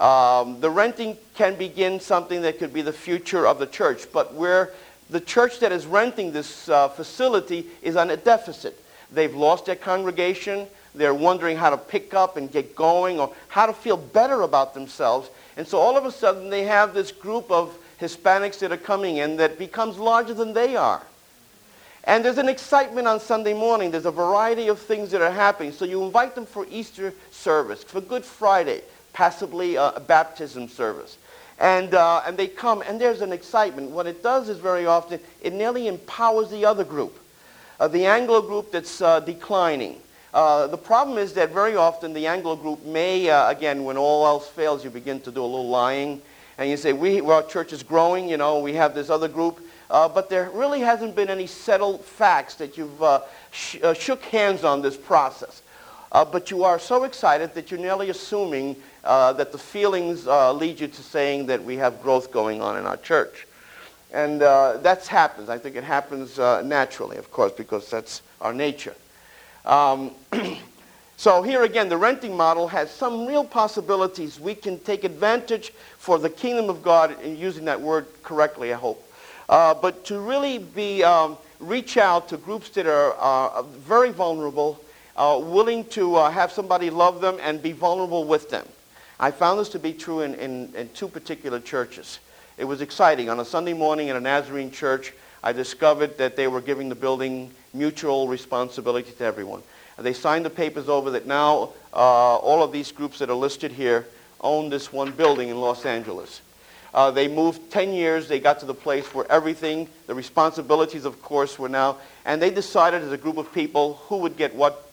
Um, the renting can begin something that could be the future of the church, but where the church that is renting this uh, facility is on a deficit. They've lost their congregation. They're wondering how to pick up and get going or how to feel better about themselves. And so all of a sudden they have this group of Hispanics that are coming in that becomes larger than they are. And there's an excitement on Sunday morning. There's a variety of things that are happening. So you invite them for Easter service, for Good Friday, passively uh, a baptism service. And, uh, and they come, and there's an excitement. What it does is very often, it nearly empowers the other group, uh, the Anglo group that's uh, declining. Uh, the problem is that very often the Anglo group may, uh, again, when all else fails, you begin to do a little lying. And you say, we, well, our church is growing, you know, we have this other group. but there really hasn't been any settled facts that you've sh- shook hands on this process. but you are so excited that you're nearly assuming uh, that the feelings uh, lead you to saying that we have growth going on in our church. And uh, that happens. I think it happens uh, naturally, of course, because that's our nature. Um, so here again, the renting model has some real possibilities. We can take advantage for the kingdom of God, in using that word correctly, I hope. Uh, but to really be um, reach out to groups that are very vulnerable, willing to have somebody love them and be vulnerable with them. I found this to be true in, in, in two particular churches. It was exciting. On a Sunday morning in a Nazarene church, I discovered that they were giving the building mutual responsibility to everyone. They signed the papers over that now uh, all of these groups that are listed here own this one building in Los Angeles. Uh, they moved 10 years. They got to the place where everything, the responsibilities, of course, were now, and they decided as a group of people who would get what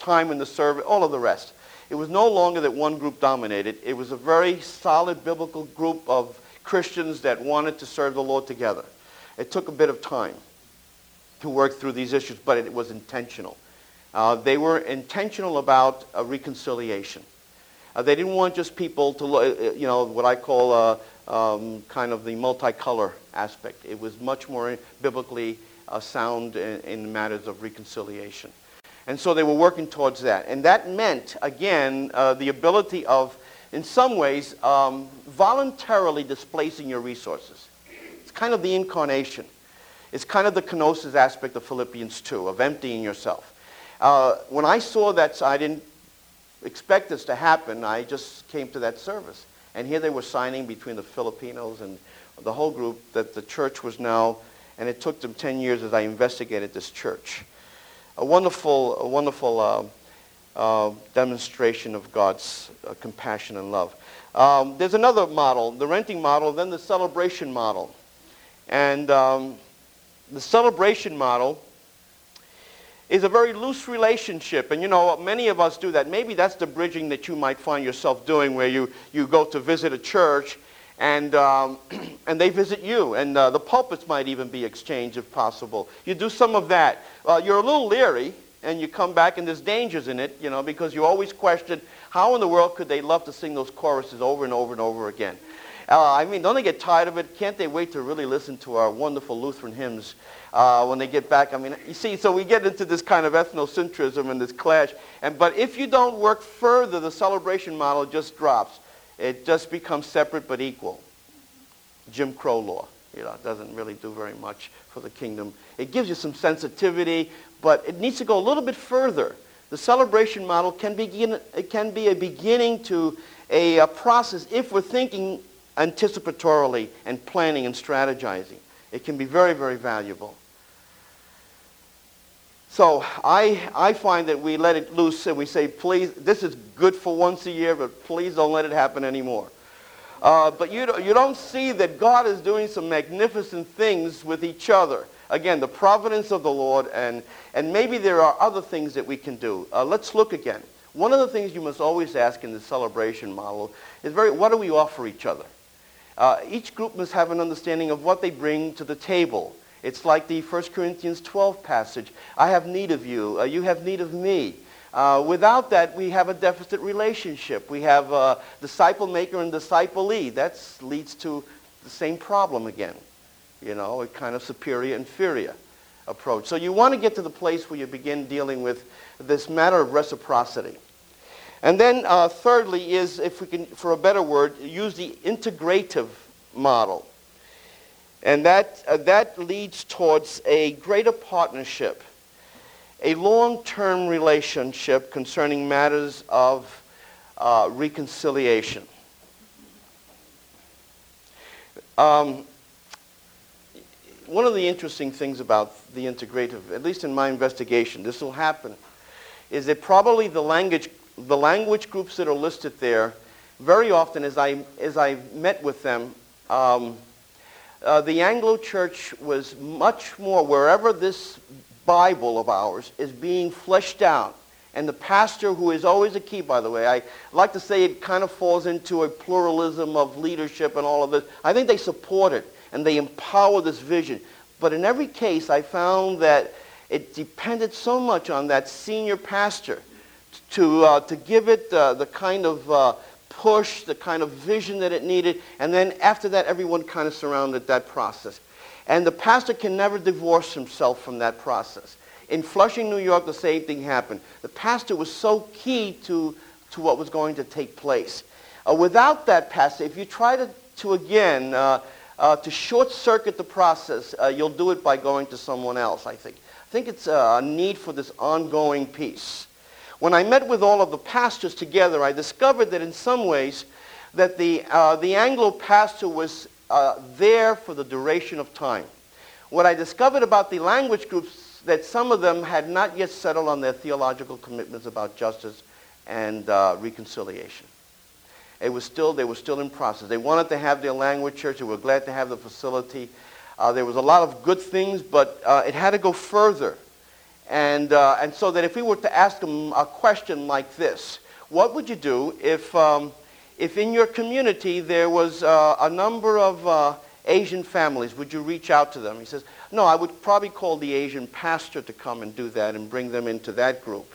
time in the service, all of the rest. It was no longer that one group dominated. It was a very solid biblical group of Christians that wanted to serve the Lord together. It took a bit of time to work through these issues, but it was intentional. Uh, they were intentional about a reconciliation. Uh, they didn't want just people to, uh, you know, what I call uh, um, kind of the multicolor aspect. It was much more biblically uh, sound in, in, matters of reconciliation. And so they were working towards that. And that meant, again, uh, the ability of, in some ways, um, voluntarily displacing your resources. It's kind of the incarnation. It's kind of the kenosis aspect of Philippians 2, of emptying yourself. Uh, when I saw that, I didn't expect this to happen. I just came to that service. And here they were signing between the Filipinos and the whole group that the church was now, and it took them 10 years as I investigated this church. A wonderful, a wonderful uh, uh, demonstration of God's uh, compassion and love. Um, there's another model, the renting model, then the celebration model. And um, the celebration model is a very loose relationship. And you know, many of us do that. Maybe that's the bridging that you might find yourself doing where you, you go to visit a church and, um, and they visit you. And uh, the pulpits might even be exchanged if possible. You do some of that. Uh, you're a little leery and you come back and there's dangers in it, you know, because you always question how in the world could they love to sing those choruses over and over and over again. Uh, I mean, don't they get tired of it? Can't they wait to really listen to our wonderful Lutheran hymns uh, when they get back? I mean, you see, so we get into this kind of ethnocentrism and this clash. And, but if you don't work further, the celebration model just drops. It just becomes separate but equal. Jim Crow law. You know, it doesn't really do very much for the kingdom. It gives you some sensitivity, but it needs to go a little bit further. The celebration model can, begin, it can be a beginning to a, a process if we're thinking anticipatorily and planning and strategizing. It can be very, very valuable. So I, I find that we let it loose and we say, please, this is good for once a year, but please don't let it happen anymore. Uh, but you, you don't see that God is doing some magnificent things with each other. Again, the providence of the Lord, and, and maybe there are other things that we can do. Uh, let's look again. One of the things you must always ask in the celebration model is very, what do we offer each other? Uh, each group must have an understanding of what they bring to the table. It's like the 1 Corinthians 12 passage. I have need of you. Uh, you have need of me. Uh, without that, we have a deficit relationship. We have disciple maker and disciplee. That leads to the same problem again. You know, a kind of superior inferior approach. So you want to get to the place where you begin dealing with this matter of reciprocity. And then uh, thirdly is, if we can, for a better word, use the integrative model. And that, uh, that leads towards a greater partnership, a long-term relationship concerning matters of uh, reconciliation. Um, one of the interesting things about the integrative, at least in my investigation, this will happen, is that probably the language the language groups that are listed there, very often as I, as I met with them, um, uh, the Anglo Church was much more, wherever this Bible of ours is being fleshed out, and the pastor, who is always a key, by the way, I like to say it kind of falls into a pluralism of leadership and all of this. I think they support it and they empower this vision. But in every case, I found that it depended so much on that senior pastor to, uh, to give it uh, the kind of uh, push, the kind of vision that it needed. And then after that, everyone kind of surrounded that process. And the pastor can never divorce himself from that process. In Flushing, New York, the same thing happened. The pastor was so key to, to what was going to take place. Uh, without that pastor, if you try to, to again, uh, uh, to short circuit the process, you'll do it by going to someone else, I think. I think it's a need for this ongoing peace. When I met with all of the pastors together, I discovered that in some ways that the, uh, the Anglo pastor was uh, there for the duration of time. What I discovered about the language groups that some of them had not yet settled on their theological commitments about justice and uh, reconciliation. It was still, they were still in process. They wanted to have their language church. They were glad to have the facility. Uh, there was a lot of good things, but uh, it had to go further. And, uh, and so that if we were to ask them a question like this, what would you do if, um, if in your community there was uh, a number of uh, Asian families? Would you reach out to them? He says, no, I would probably call the Asian pastor to come and do that and bring them into that group.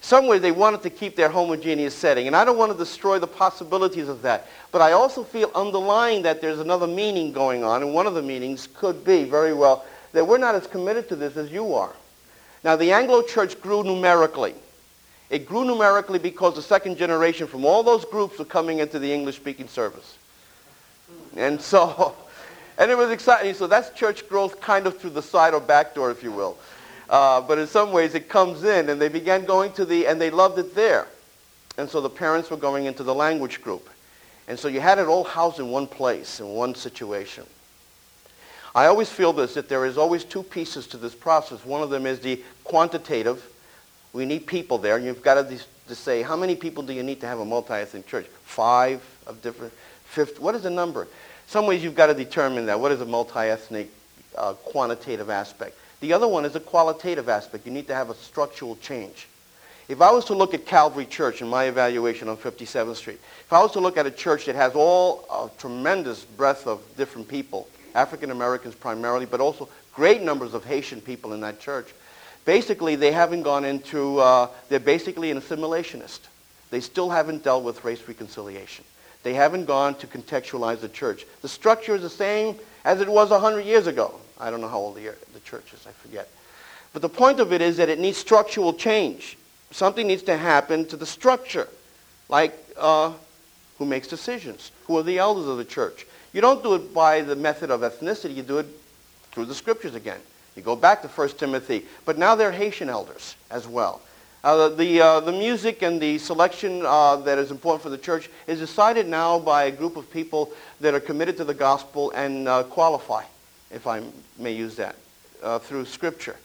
Somewhere they wanted to keep their homogeneous setting, and I don't want to destroy the possibilities of that. But I also feel underlying that there's another meaning going on, and one of the meanings could be very well that we're not as committed to this as you are. Now, the Anglo church grew numerically. It grew numerically because the second generation from all those groups were coming into the English-speaking service. And so, and it was exciting. So that's church growth kind of through the side or back door, if you will. Uh, but in some ways it comes in, and they began going to the, and they loved it there. And so the parents were going into the language group. And so you had it all housed in one place, in one situation. I always feel this, that there is always two pieces to this process. One of them is the quantitative. We need people there. You've got to, to say, how many people do you need to have a multi-ethnic church? Five of different, fifth, what is the number? Some ways you've got to determine that. What is a multi-ethnic uh, quantitative aspect? The other one is a qualitative aspect. You need to have a structural change. If I was to look at Calvary Church in my evaluation on 57th Street, if I was to look at a church that has all a tremendous breadth of different people, African Americans primarily, but also great numbers of Haitian people in that church. Basically, they haven't gone into, uh, they're basically an assimilationist. They still haven't dealt with race reconciliation. They haven't gone to contextualize the church. The structure is the same as it was 100 years ago. I don't know how old the, the church is, I forget. But the point of it is that it needs structural change. Something needs to happen to the structure, like uh, who makes decisions, who are the elders of the church, you don't do it by the method of ethnicity. You do it through the scriptures again. You go back to 1 Timothy. But now they're Haitian elders as well. Uh, the, uh, the music and the selection uh, that is important for the church is decided now by a group of people that are committed to the gospel and uh, qualify, if I may use that, uh, through scripture.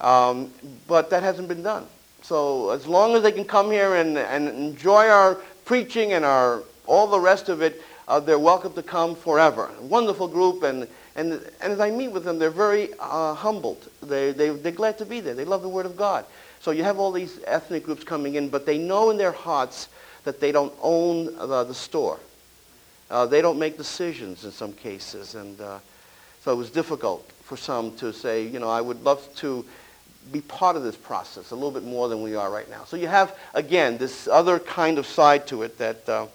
Um, but that hasn't been done. So as long as they can come here and, and enjoy our preaching and our, all the rest of it, uh, they're welcome to come forever. Wonderful group, and, and, and as I meet with them, they're very uh, humbled. They, they, they're glad to be there. They love the Word of God. So you have all these ethnic groups coming in, but they know in their hearts that they don't own the, the store. Uh, they don't make decisions in some cases. And uh, so it was difficult for some to say, you know, I would love to be part of this process a little bit more than we are right now. So you have, again, this other kind of side to it that uh,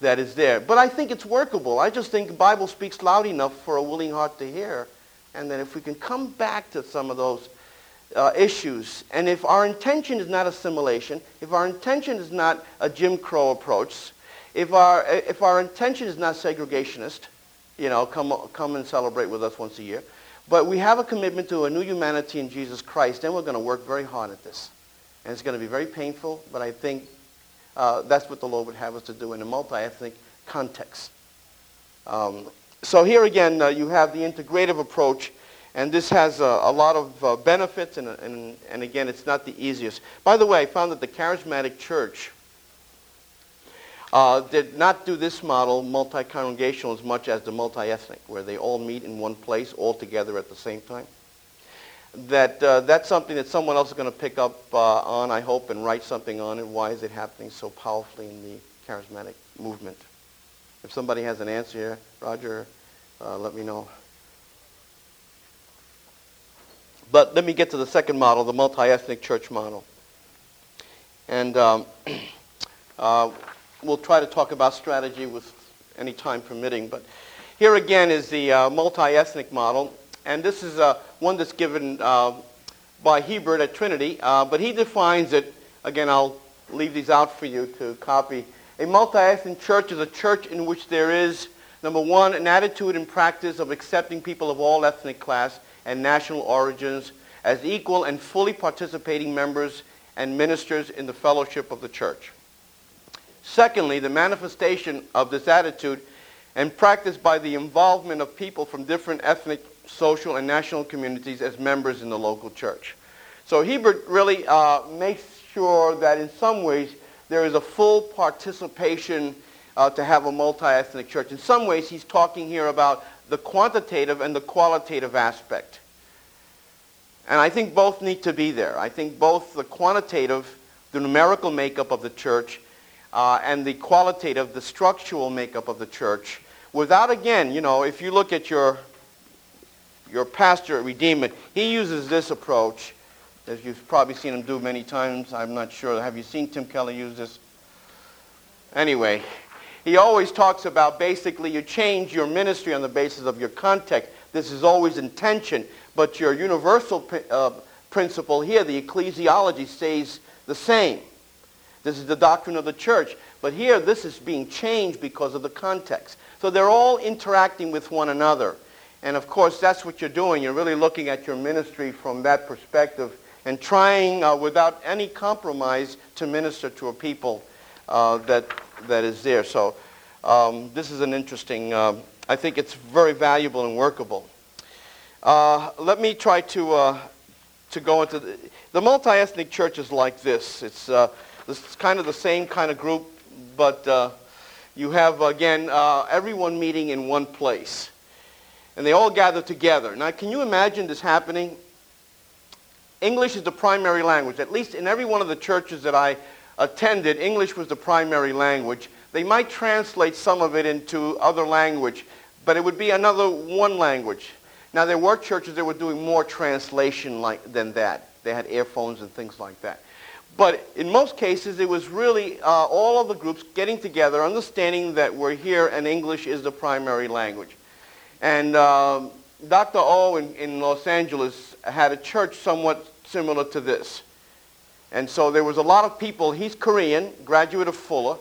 that is there. But I think it's workable. I just think the Bible speaks loud enough for a willing heart to hear. And then if we can come back to some of those uh, issues, and if our intention is not assimilation, if our intention is not a Jim Crow approach, if our, if our intention is not segregationist, you know, come, come and celebrate with us once a year, but we have a commitment to a new humanity in Jesus Christ, then we're going to work very hard at this. And it's going to be very painful, but I think uh, that's what the Lord would have us to do in a multi-ethnic context. Um, so here again, uh, you have the integrative approach, and this has a, a lot of uh, benefits, and, and, and again, it's not the easiest. By the way, I found that the charismatic church uh, did not do this model multi-congregational as much as the multi-ethnic, where they all meet in one place all together at the same time that uh, that's something that someone else is going to pick up uh, on, I hope, and write something on it. Why is it happening so powerfully in the charismatic movement? If somebody has an answer here, Roger, uh, let me know. But let me get to the second model, the multi-ethnic church model. And um, uh, we'll try to talk about strategy with any time permitting. But here again is the uh, multi-ethnic model. And this is uh, one that's given uh, by Hiebert at Trinity, uh, but he defines it, again, I'll leave these out for you to copy. A multi-ethnic church is a church in which there is, number one, an attitude and practice of accepting people of all ethnic class and national origins as equal and fully participating members and ministers in the fellowship of the church. Secondly, the manifestation of this attitude and practiced by the involvement of people from different ethnic, social, and national communities as members in the local church. So Hiebert really uh, makes sure that in some ways there is a full participation uh, to have a multi-ethnic church. In some ways, he's talking here about the quantitative and the qualitative aspect. And I think both need to be there. I think both the quantitative, the numerical makeup of the church, uh, and the qualitative, the structural makeup of the church, without, again, you know, if you look at your, your pastor at Redeemer, he uses this approach, as you've probably seen him do many times. I'm not sure. Have you seen Tim Keller use this? Anyway, he always talks about basically you change your ministry on the basis of your context. This is always intention, but your universal uh, principle here, the ecclesiology, stays the same. This is the doctrine of the church. But here, this is being changed because of the context. So they're all interacting with one another. And of course, that's what you're doing. You're really looking at your ministry from that perspective and trying, uh, without any compromise, to minister to a people uh, that that is there. So um, this is an interesting, uh, I think it's very valuable and workable. Uh, let me try to, uh, to go into the, the multi-ethnic church is like this. It's, uh, it's kind of the same kind of group, but you have, again, everyone meeting in one place. And they all gather together. Now, can you imagine this happening? English is the primary language. At least in every one of the churches that I attended, English was the primary language. They might translate some of it into other language, but it would be another one language. Now, there were churches that were doing more translation like, than that. They had earphones and things like that. But in most cases, it was really uh, all of the groups getting together, understanding that we're here and English is the primary language. And um, Dr. O in, in Los Angeles had a church somewhat similar to this. And so there was a lot of people, he's Korean, graduate of Fuller,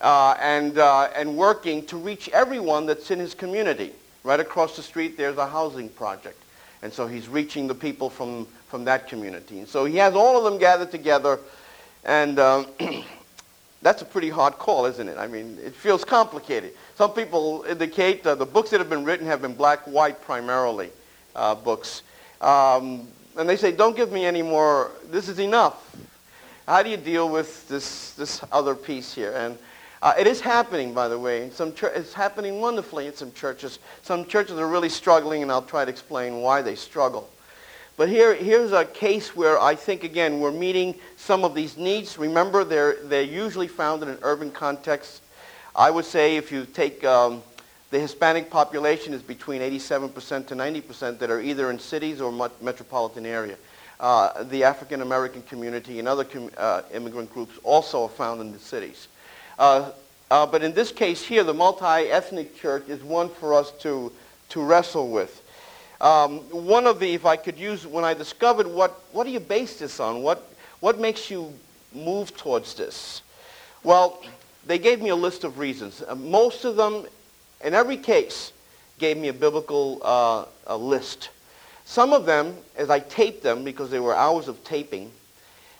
uh, and, uh, and working to reach everyone that's in his community. Right across the street, there's a housing project. And so he's reaching the people from, from that community. And so he has all of them gathered together, and um, that's a pretty hard call, isn't it? I mean, it feels complicated. Some people indicate the books that have been written have been black-white primarily uh, books. Um, and they say, don't give me any more, this is enough. How do you deal with this, this other piece here? And uh, it is happening, by the way. Some it's happening wonderfully in some churches. Some churches are really struggling, and I'll try to explain why they struggle. But here, here's a case where I think, again, we're meeting some of these needs. Remember, they're, they're usually found in an urban context. I would say if you take um, the Hispanic population is between 87% to 90% that are either in cities or metropolitan area. Uh, the African American community and other com- uh, immigrant groups also are found in the cities. Uh, uh, but in this case here, the multi-ethnic church is one for us to, to wrestle with. Um, one of the, if I could use, when I discovered what, what do you base this on? What, what makes you move towards this? Well, they gave me a list of reasons. Uh, most of them, in every case, gave me a biblical uh, a list. Some of them, as I taped them, because they were hours of taping,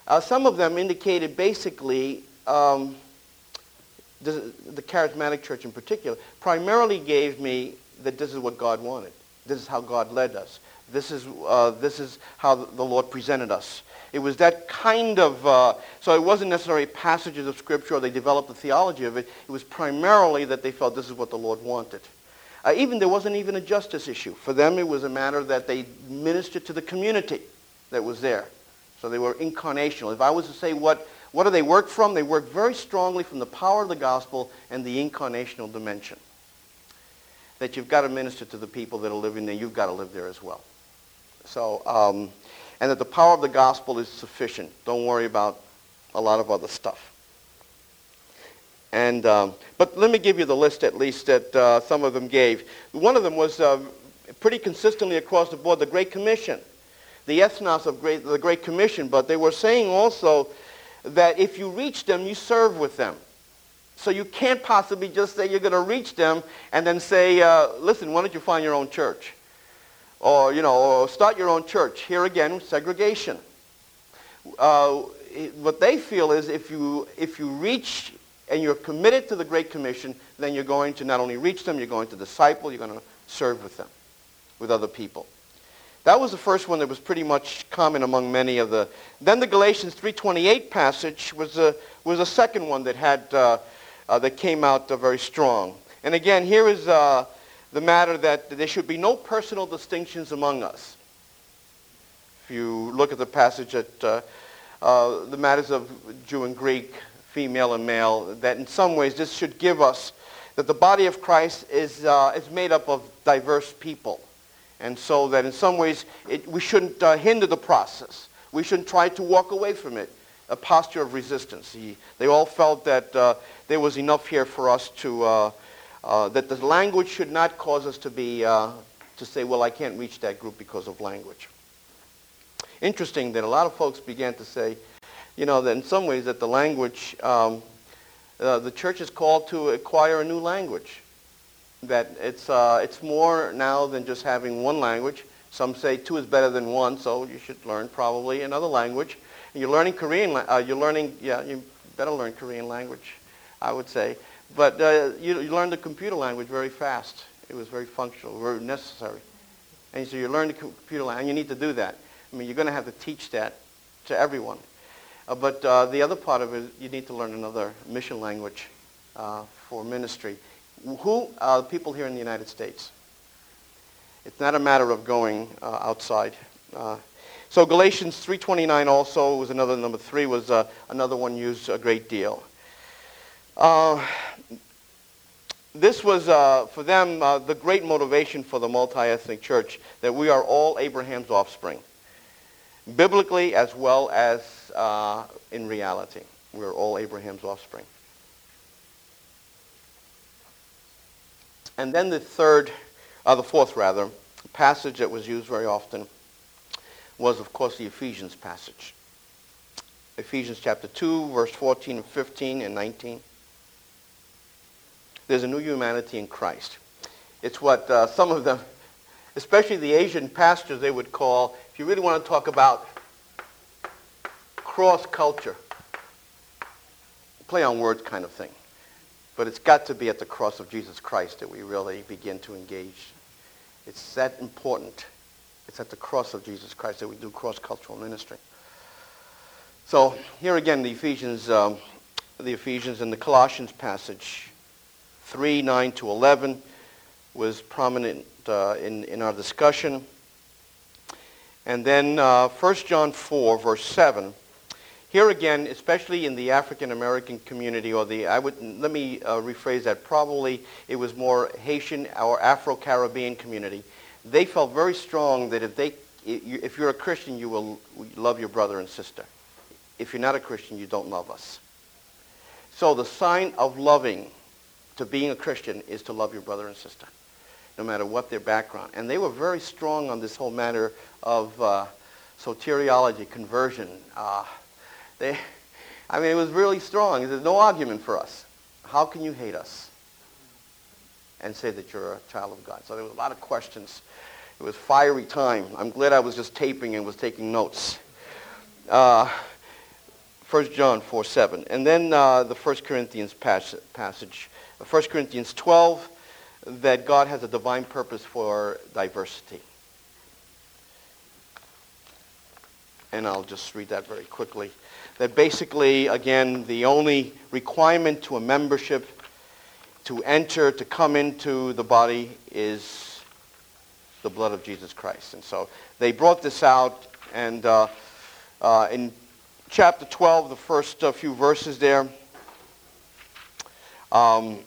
uh, some of them indicated basically, um, the, the charismatic church in particular, primarily gave me that this is what God wanted. This is how God led us. This is, uh, this is how the Lord presented us. It was that kind of, uh, so it wasn't necessarily passages of Scripture or they developed the theology of it. It was primarily that they felt this is what the Lord wanted. Uh, even there wasn't even a justice issue. For them, it was a matter that they ministered to the community that was there. So they were incarnational. If I was to say what, what do they work from, they work very strongly from the power of the gospel and the incarnational dimension. That you've got to minister to the people that are living there. You've got to live there as well. So, um, and that the power of the gospel is sufficient. Don't worry about a lot of other stuff. And, um, but let me give you the list at least that uh, some of them gave. One of them was uh, pretty consistently across the board, the Great Commission. The ethnos of great, the Great Commission, but they were saying also that if you reach them, you serve with them. So you can't possibly just say you're going to reach them and then say, uh, listen, why don't you find your own church? Or, you know, or start your own church. Here again, segregation. Uh, what they feel is if you, if you reach and you're committed to the Great Commission, then you're going to not only reach them, you're going to disciple, you're going to serve with them, with other people. That was the first one that was pretty much common among many of the. Then the Galatians 3:28 passage was a was a second one that had uh, uh, that came out uh, very strong. And again, here is uh, the matter that there should be no personal distinctions among us. If you look at the passage at uh, uh, the matters of Jew and Greek, female and male, that in some ways this should give us that the body of Christ is, is made up of diverse people. And so that in some ways it, we shouldn't uh, hinder the process. We shouldn't try to walk away from it, a posture of resistance. He, they all felt that uh, there was enough here for us to, uh, uh that the language should not cause us to be, uh, to say, well, I can't reach that group because of language. Interesting that a lot of folks began to say, you know, that in some ways that the language, um, uh, the church is called to acquire a new language that it's, uh, it's more now than just having one language. Some say two is better than one, so you should learn probably another language. And you're learning Korean, uh, you're learning, yeah, you better learn Korean language, I would say. But uh, you, you learn the computer language very fast. It was very functional, very necessary. And so you learn the computer language, and you need to do that. I mean, you're going to have to teach that to everyone. Uh, but uh, the other part of it, you need to learn another mission language uh, for ministry. Who are the people here in the United States? It's not a matter of going uh, outside. Uh, so Galatians 3.29 also was another, number three was uh, another one used a great deal. Uh, this was, uh, for them, uh, the great motivation for the multi-ethnic church, that we are all Abraham's offspring, biblically as well as in reality. We're all Abraham's offspring. And then the third, uh, the fourth rather, passage that was used very often was, of course, the Ephesians passage. Ephesians chapter 2, verse 14 and 15 and 19. There's a new humanity in Christ. It's what uh, some of them, especially the Asian pastors, they would call, if you really want to talk about cross culture, play on words kind of thing. But it's got to be at the cross of Jesus Christ that we really begin to engage. It's that important. It's at the cross of Jesus Christ that we do cross-cultural ministry. So here again, the Ephesians, um, the Ephesians and the Colossians passage, 3, 9 to 11, was prominent uh, in, in our discussion. And then uh, 1 John 4, verse 7, here again, especially in the African American community, or the, I would, let me uh, rephrase that, probably it was more Haitian or Afro-Caribbean community. They felt very strong that if, they, if you're a Christian, you will love your brother and sister. If you're not a Christian, you don't love us. So the sign of loving to being a Christian is to love your brother and sister, no matter what their background. And they were very strong on this whole matter of uh, soteriology, conversion, uh, they, I mean, it was really strong. There's no argument for us. How can you hate us and say that you're a child of God? So there was a lot of questions. It was fiery time. I'm glad I was just taping and was taking notes. Uh, 1 John 4, 7. And then uh, the 1 Corinthians passage. 1 Corinthians 12, that God has a divine purpose for diversity. And I'll just read that very quickly that basically, again, the only requirement to a membership to enter, to come into the body is the blood of Jesus Christ. And so they brought this out, and uh, uh, in chapter 12, the first uh, few verses there, um,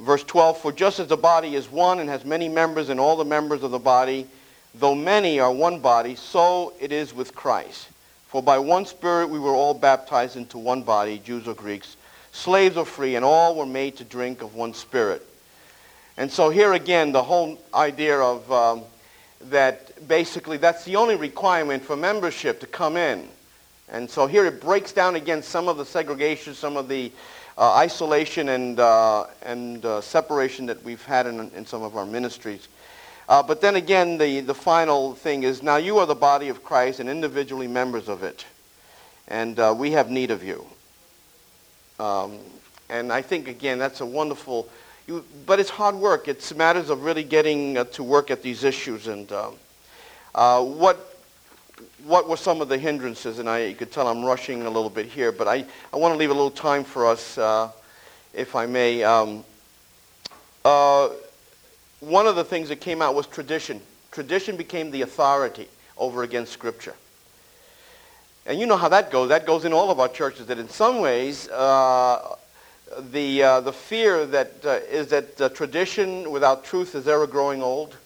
verse 12, For just as the body is one and has many members, and all the members of the body, Though many are one body, so it is with Christ. For by one Spirit we were all baptized into one body, Jews or Greeks, slaves or free, and all were made to drink of one Spirit. And so here again, the whole idea of um, that basically that's the only requirement for membership to come in. And so here it breaks down again some of the segregation, some of the uh, isolation and, uh, and uh, separation that we've had in, in some of our ministries. Uh, but then again, the, the final thing is now you are the body of Christ and individually members of it. And uh, we have need of you. Um, and I think, again, that's a wonderful, you, but it's hard work. It's matters of really getting uh, to work at these issues. And um, what, what were some of the hindrances? And I, you could tell I'm rushing a little bit here, but I, I want to leave a little time for us, uh, if I may. Um, uh, one of the things that came out was tradition. Tradition became the authority over against Scripture. And you know how that goes. That goes in all of our churches, that in some ways, uh, the, uh, the fear that uh, is that uh, tradition without truth is ever growing old.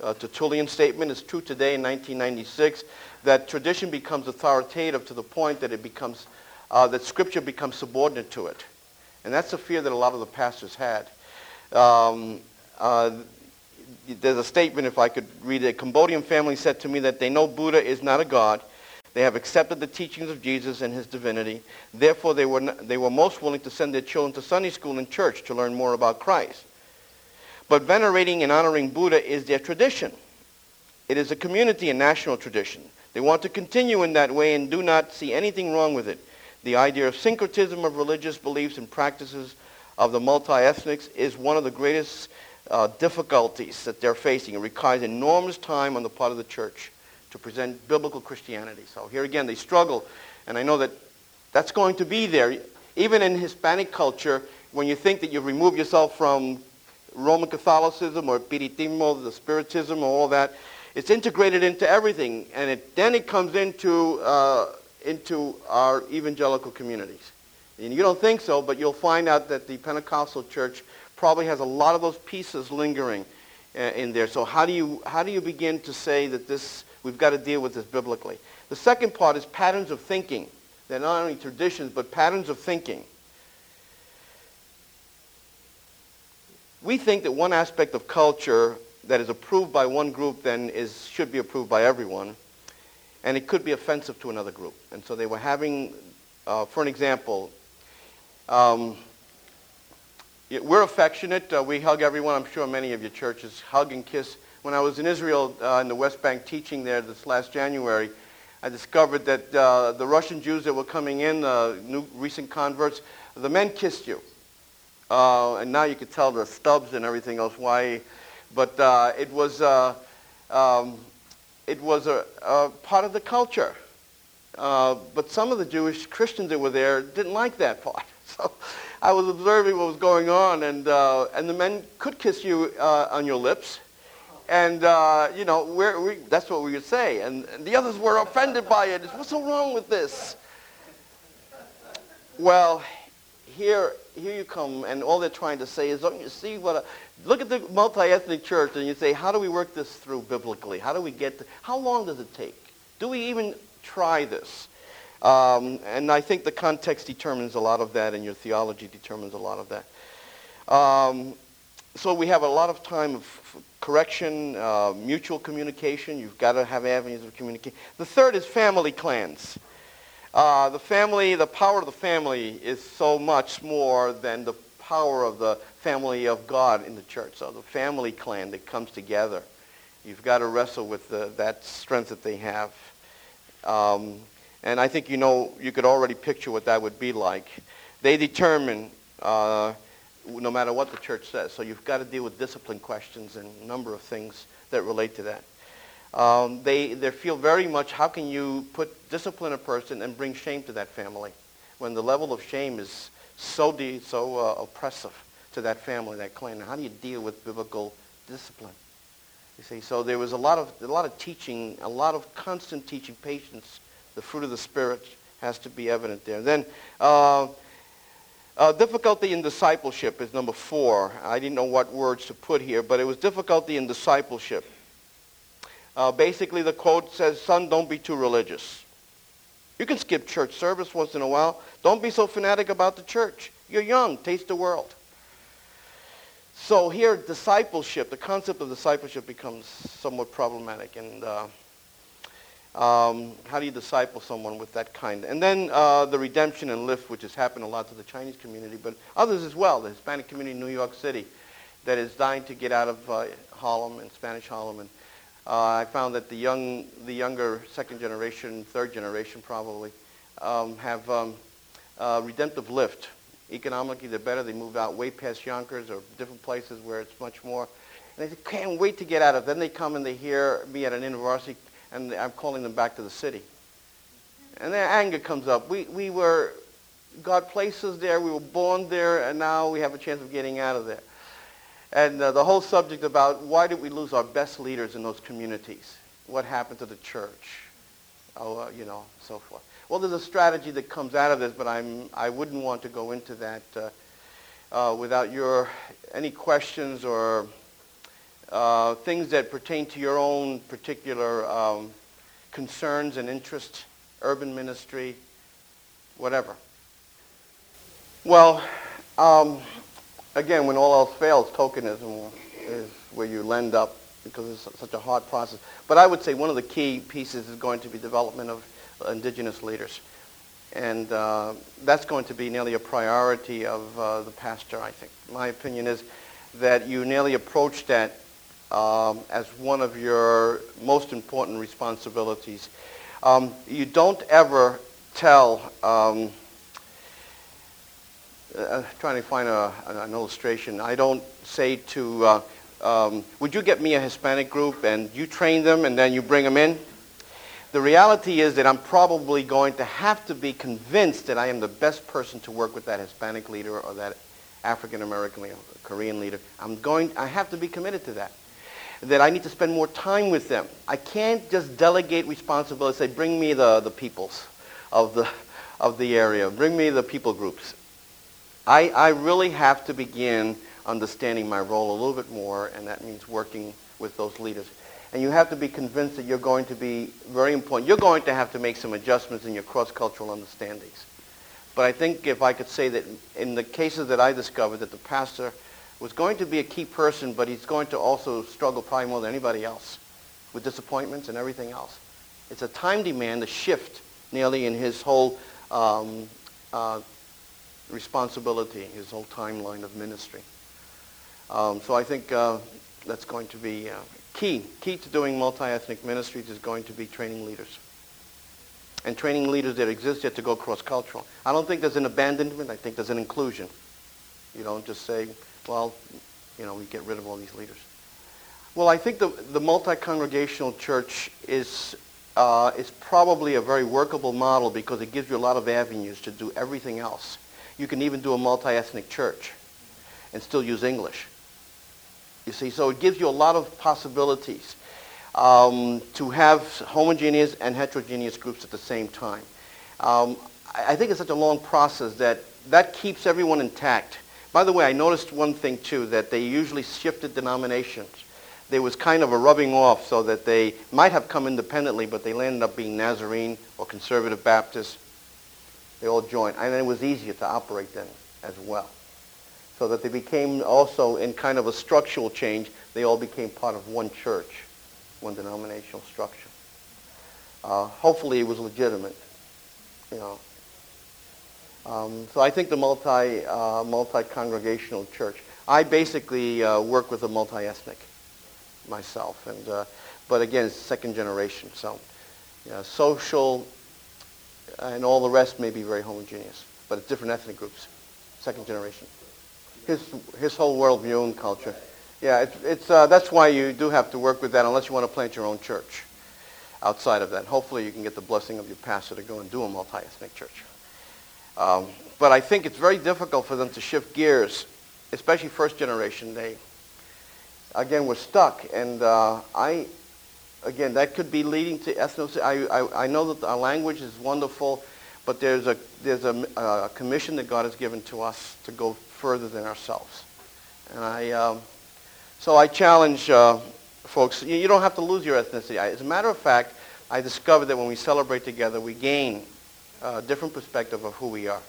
Uh, Tertullian statement is true today in 1996, that tradition becomes authoritative to the point that it becomes, uh, that Scripture becomes subordinate to it. And that's the fear that a lot of the pastors had. Um, uh, there's a statement, if I could read it. A Cambodian family said to me that they know Buddha is not a god. They have accepted the teachings of Jesus and his divinity. Therefore, they were, not, they were most willing to send their children to Sunday school and church to learn more about Christ. But venerating and honoring Buddha is their tradition. It is a community and national tradition. They want to continue in that way and do not see anything wrong with it. The idea of syncretism of religious beliefs and practices of the multi-ethnics is one of the greatest uh, difficulties that they're facing. It requires enormous time on the part of the church to present biblical Christianity. So here again, they struggle, and I know that that's going to be there. Even in Hispanic culture, when you think that you've removed yourself from Roman Catholicism or Spiritismo, the Spiritism, or all that, it's integrated into everything, and it, then it comes into, uh, into our evangelical communities. And you don't think so, but you'll find out that the Pentecostal church probably has a lot of those pieces lingering uh, in there. So how do you how do you begin to say that this we've got to deal with this biblically? The second part is patterns of thinking. They're not only traditions, but patterns of thinking. We think that one aspect of culture that is approved by one group then is should be approved by everyone, and it could be offensive to another group. And so they were having, uh, for an example. Um, we're affectionate. Uh, we hug everyone. I'm sure many of your churches hug and kiss. When I was in Israel uh, in the West Bank teaching there this last January, I discovered that uh, the Russian Jews that were coming in, uh, new recent converts, the men kissed you. Uh, and now you could tell the stubs and everything else why. But uh, it was, um, it was a, a, part of the culture. but some of the Jewish Christians that were there didn't like that part. So I was observing what was going on, and, uh, and the men could kiss you uh, on your lips. And, uh, you know, we, that's what we would say. And, and the others were offended by it. What's so wrong with this? Well, here, here you come, and all they're trying to say is, don't you see what a, look at the multi-ethnic church, and you say, how do we work this through biblically? How do we get, to, how long does it take? Do we even try this? Um, and I think the context determines a lot of that, and your theology determines a lot of that. Um, so we have a lot of time of correction, uh, mutual communication. You've got to have avenues of communication. The third is family clans. Uh, the family, the power of the family is so much more than the power of the family of God in the church. So the family clan that comes together, you've got to wrestle with the, that strength that they have. Um, and I think you know, you could already picture what that would be like. They determine uh, no matter what the church says. So you've got to deal with discipline questions and a number of things that relate to that. Um, they, they feel very much how can you put discipline a person and bring shame to that family when the level of shame is so deep, so uh, oppressive to that family, that clan. How do you deal with biblical discipline? You see, so there was a lot of a lot of teaching, a lot of constant teaching, patience, the fruit of the Spirit has to be evident there. Then, uh, uh, difficulty in discipleship is number four. I didn't know what words to put here, but it was difficulty in discipleship. Uh, basically, the quote says, Son, don't be too religious. You can skip church service once in a while. Don't be so fanatic about the church. You're young. Taste the world. So here, discipleship, the concept of discipleship becomes somewhat problematic. And uh, um, how do you disciple someone with that kind? And then uh, the redemption and lift, which has happened a lot to the Chinese community, but others as well. The Hispanic community in New York City that is dying to get out of uh, Harlem and Spanish Harlem. And uh, I found that the young, the younger second generation, third generation probably, um, have um, redemptive lift economically they're better. They move out way past Yonkers or different places where it's much more. And they can't wait to get out of it. Then they come and they hear me at an university, and I'm calling them back to the city. And their anger comes up. We, we were, God placed us there. We were born there, and now we have a chance of getting out of there. And uh, the whole subject about why did we lose our best leaders in those communities? What happened to the church? Oh, uh, you know, so forth. Well, there's a strategy that comes out of this, but I'm, I wouldn't want to go into that uh, uh without your any questions or uh, things that pertain to your own particular um, concerns and interests, urban ministry, whatever. Well, um, again, when all else fails, tokenism is where you lend up because it's such a hard process. But I would say one of the key pieces is going to be development of indigenous leaders. And uh, that's going to be nearly a priority of uh, the pastor, I think. My opinion is that you nearly approach that um, as one of your most important responsibilities. Um, you don't ever tell, um, uh, trying to find a, an illustration, I don't say to, uh, um, would you get me a Hispanic group and you train them and then you bring them in? The reality is that I'm probably going to have to be convinced that I am the best person to work with that Hispanic leader or that African American leader, Korean leader. I'm going, I have to be committed to that that I need to spend more time with them. I can't just delegate responsibility, say, bring me the, the peoples of the, of the area, bring me the people groups. I, I really have to begin understanding my role a little bit more, and that means working with those leaders. And you have to be convinced that you're going to be very important. You're going to have to make some adjustments in your cross-cultural understandings. But I think if I could say that in the cases that I discovered, that the pastor was going to be a key person, but he's going to also struggle probably more than anybody else with disappointments and everything else. It's a time demand, a shift nearly in his whole um, uh, responsibility, his whole timeline of ministry. Um, so I think uh, that's going to be uh, key. Key to doing multi-ethnic ministries is going to be training leaders. And training leaders that exist yet to go cross-cultural. I don't think there's an abandonment. I think there's an inclusion. You don't just say, well, you know, we get rid of all these leaders. Well, I think the, the multi-congregational church is, uh, is probably a very workable model because it gives you a lot of avenues to do everything else. You can even do a multi-ethnic church and still use English. You see, so it gives you a lot of possibilities um, to have homogeneous and heterogeneous groups at the same time. Um, I think it's such a long process that that keeps everyone intact. By the way, I noticed one thing too, that they usually shifted denominations. There was kind of a rubbing off so that they might have come independently, but they landed up being Nazarene or Conservative Baptist. They all joined. And it was easier to operate then as well. So that they became also in kind of a structural change, they all became part of one church, one denominational structure. Uh, hopefully it was legitimate, you know. Um, so I think the multi, uh, multi-congregational church. I basically uh, work with a multi-ethnic myself, and uh, but again, it's second generation. So social and all the rest may be very homogeneous, but it's different ethnic groups, second generation. His his whole worldview and culture. Yeah, it's, it's uh, that's why you do have to work with that, unless you want to plant your own church. Outside of that, hopefully you can get the blessing of your pastor to go and do a multi-ethnic church. Um, but I think it's very difficult for them to shift gears, especially first generation. They, again, were stuck. And uh, I, again, that could be leading to ethnicity. I, I, I know that our language is wonderful, but there's a, there's a, a, commission that God has given to us to go further than ourselves. And I, um, so I challenge uh, folks, you, you don't have to lose your ethnicity. As a matter of fact, I discovered that when we celebrate together, we gain a different perspective of who we are.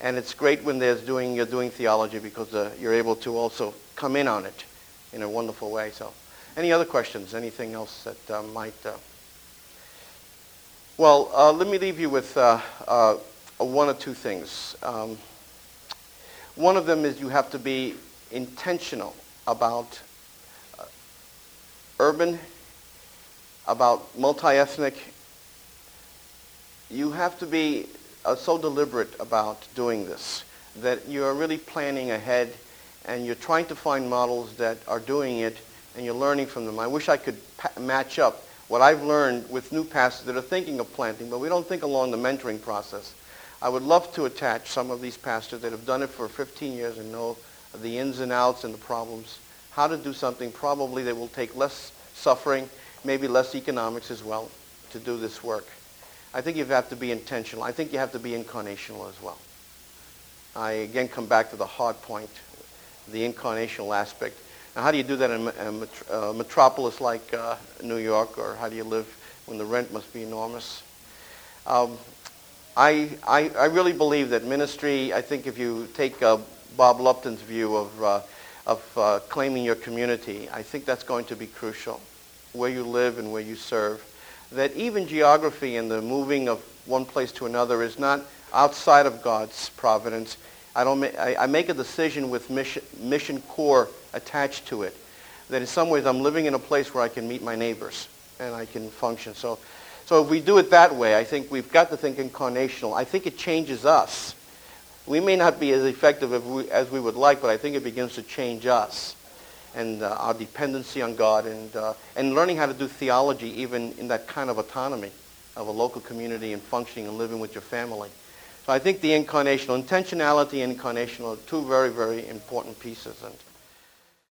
And it's great when there's doing, you're doing theology because uh, you're able to also come in on it in a wonderful way. So any other questions? Anything else that uh, might... Uh... Well, uh, let me leave you with uh, uh, one or two things. Um, one of them is you have to be intentional about urban, about multi-ethnic, you have to be uh, so deliberate about doing this. that you're really planning ahead and you're trying to find models that are doing it and you're learning from them. I wish I could pa- match up what I've learned with new pastors that are thinking of planting, but we don't think along the mentoring process. I would love to attach some of these pastors that have done it for 15 years and know the ins and outs and the problems, how to do something probably that will take less suffering, maybe less economics as well, to do this work. I think you have to be intentional. I think you have to be incarnational as well. I again come back to the hard point, the incarnational aspect. Now, how do you do that in a metropolis like uh, New York, or how do you live when the rent must be enormous? Um, I, I, I, really believe that ministry, I think if you take uh, Bob Lupton's view of, uh, of uh, claiming your community, I think that's going to be crucial, where you live and where you serve. That even geography and the moving of one place to another is not outside of God's providence. I, don't ma- I, I make a decision with mission, mission core attached to it. That in some ways I'm living in a place where I can meet my neighbors and I can function. So, so if we do it that way, I think we've got to think incarnational. I think it changes us. We may not be as effective as we, as we would like, but I think it begins to change us and uh, our dependency on God and, uh, and learning how to do theology even in that kind of autonomy of a local community and functioning and living with your family. So I think the incarnational, intentionality and incarnational are two very, very important pieces. And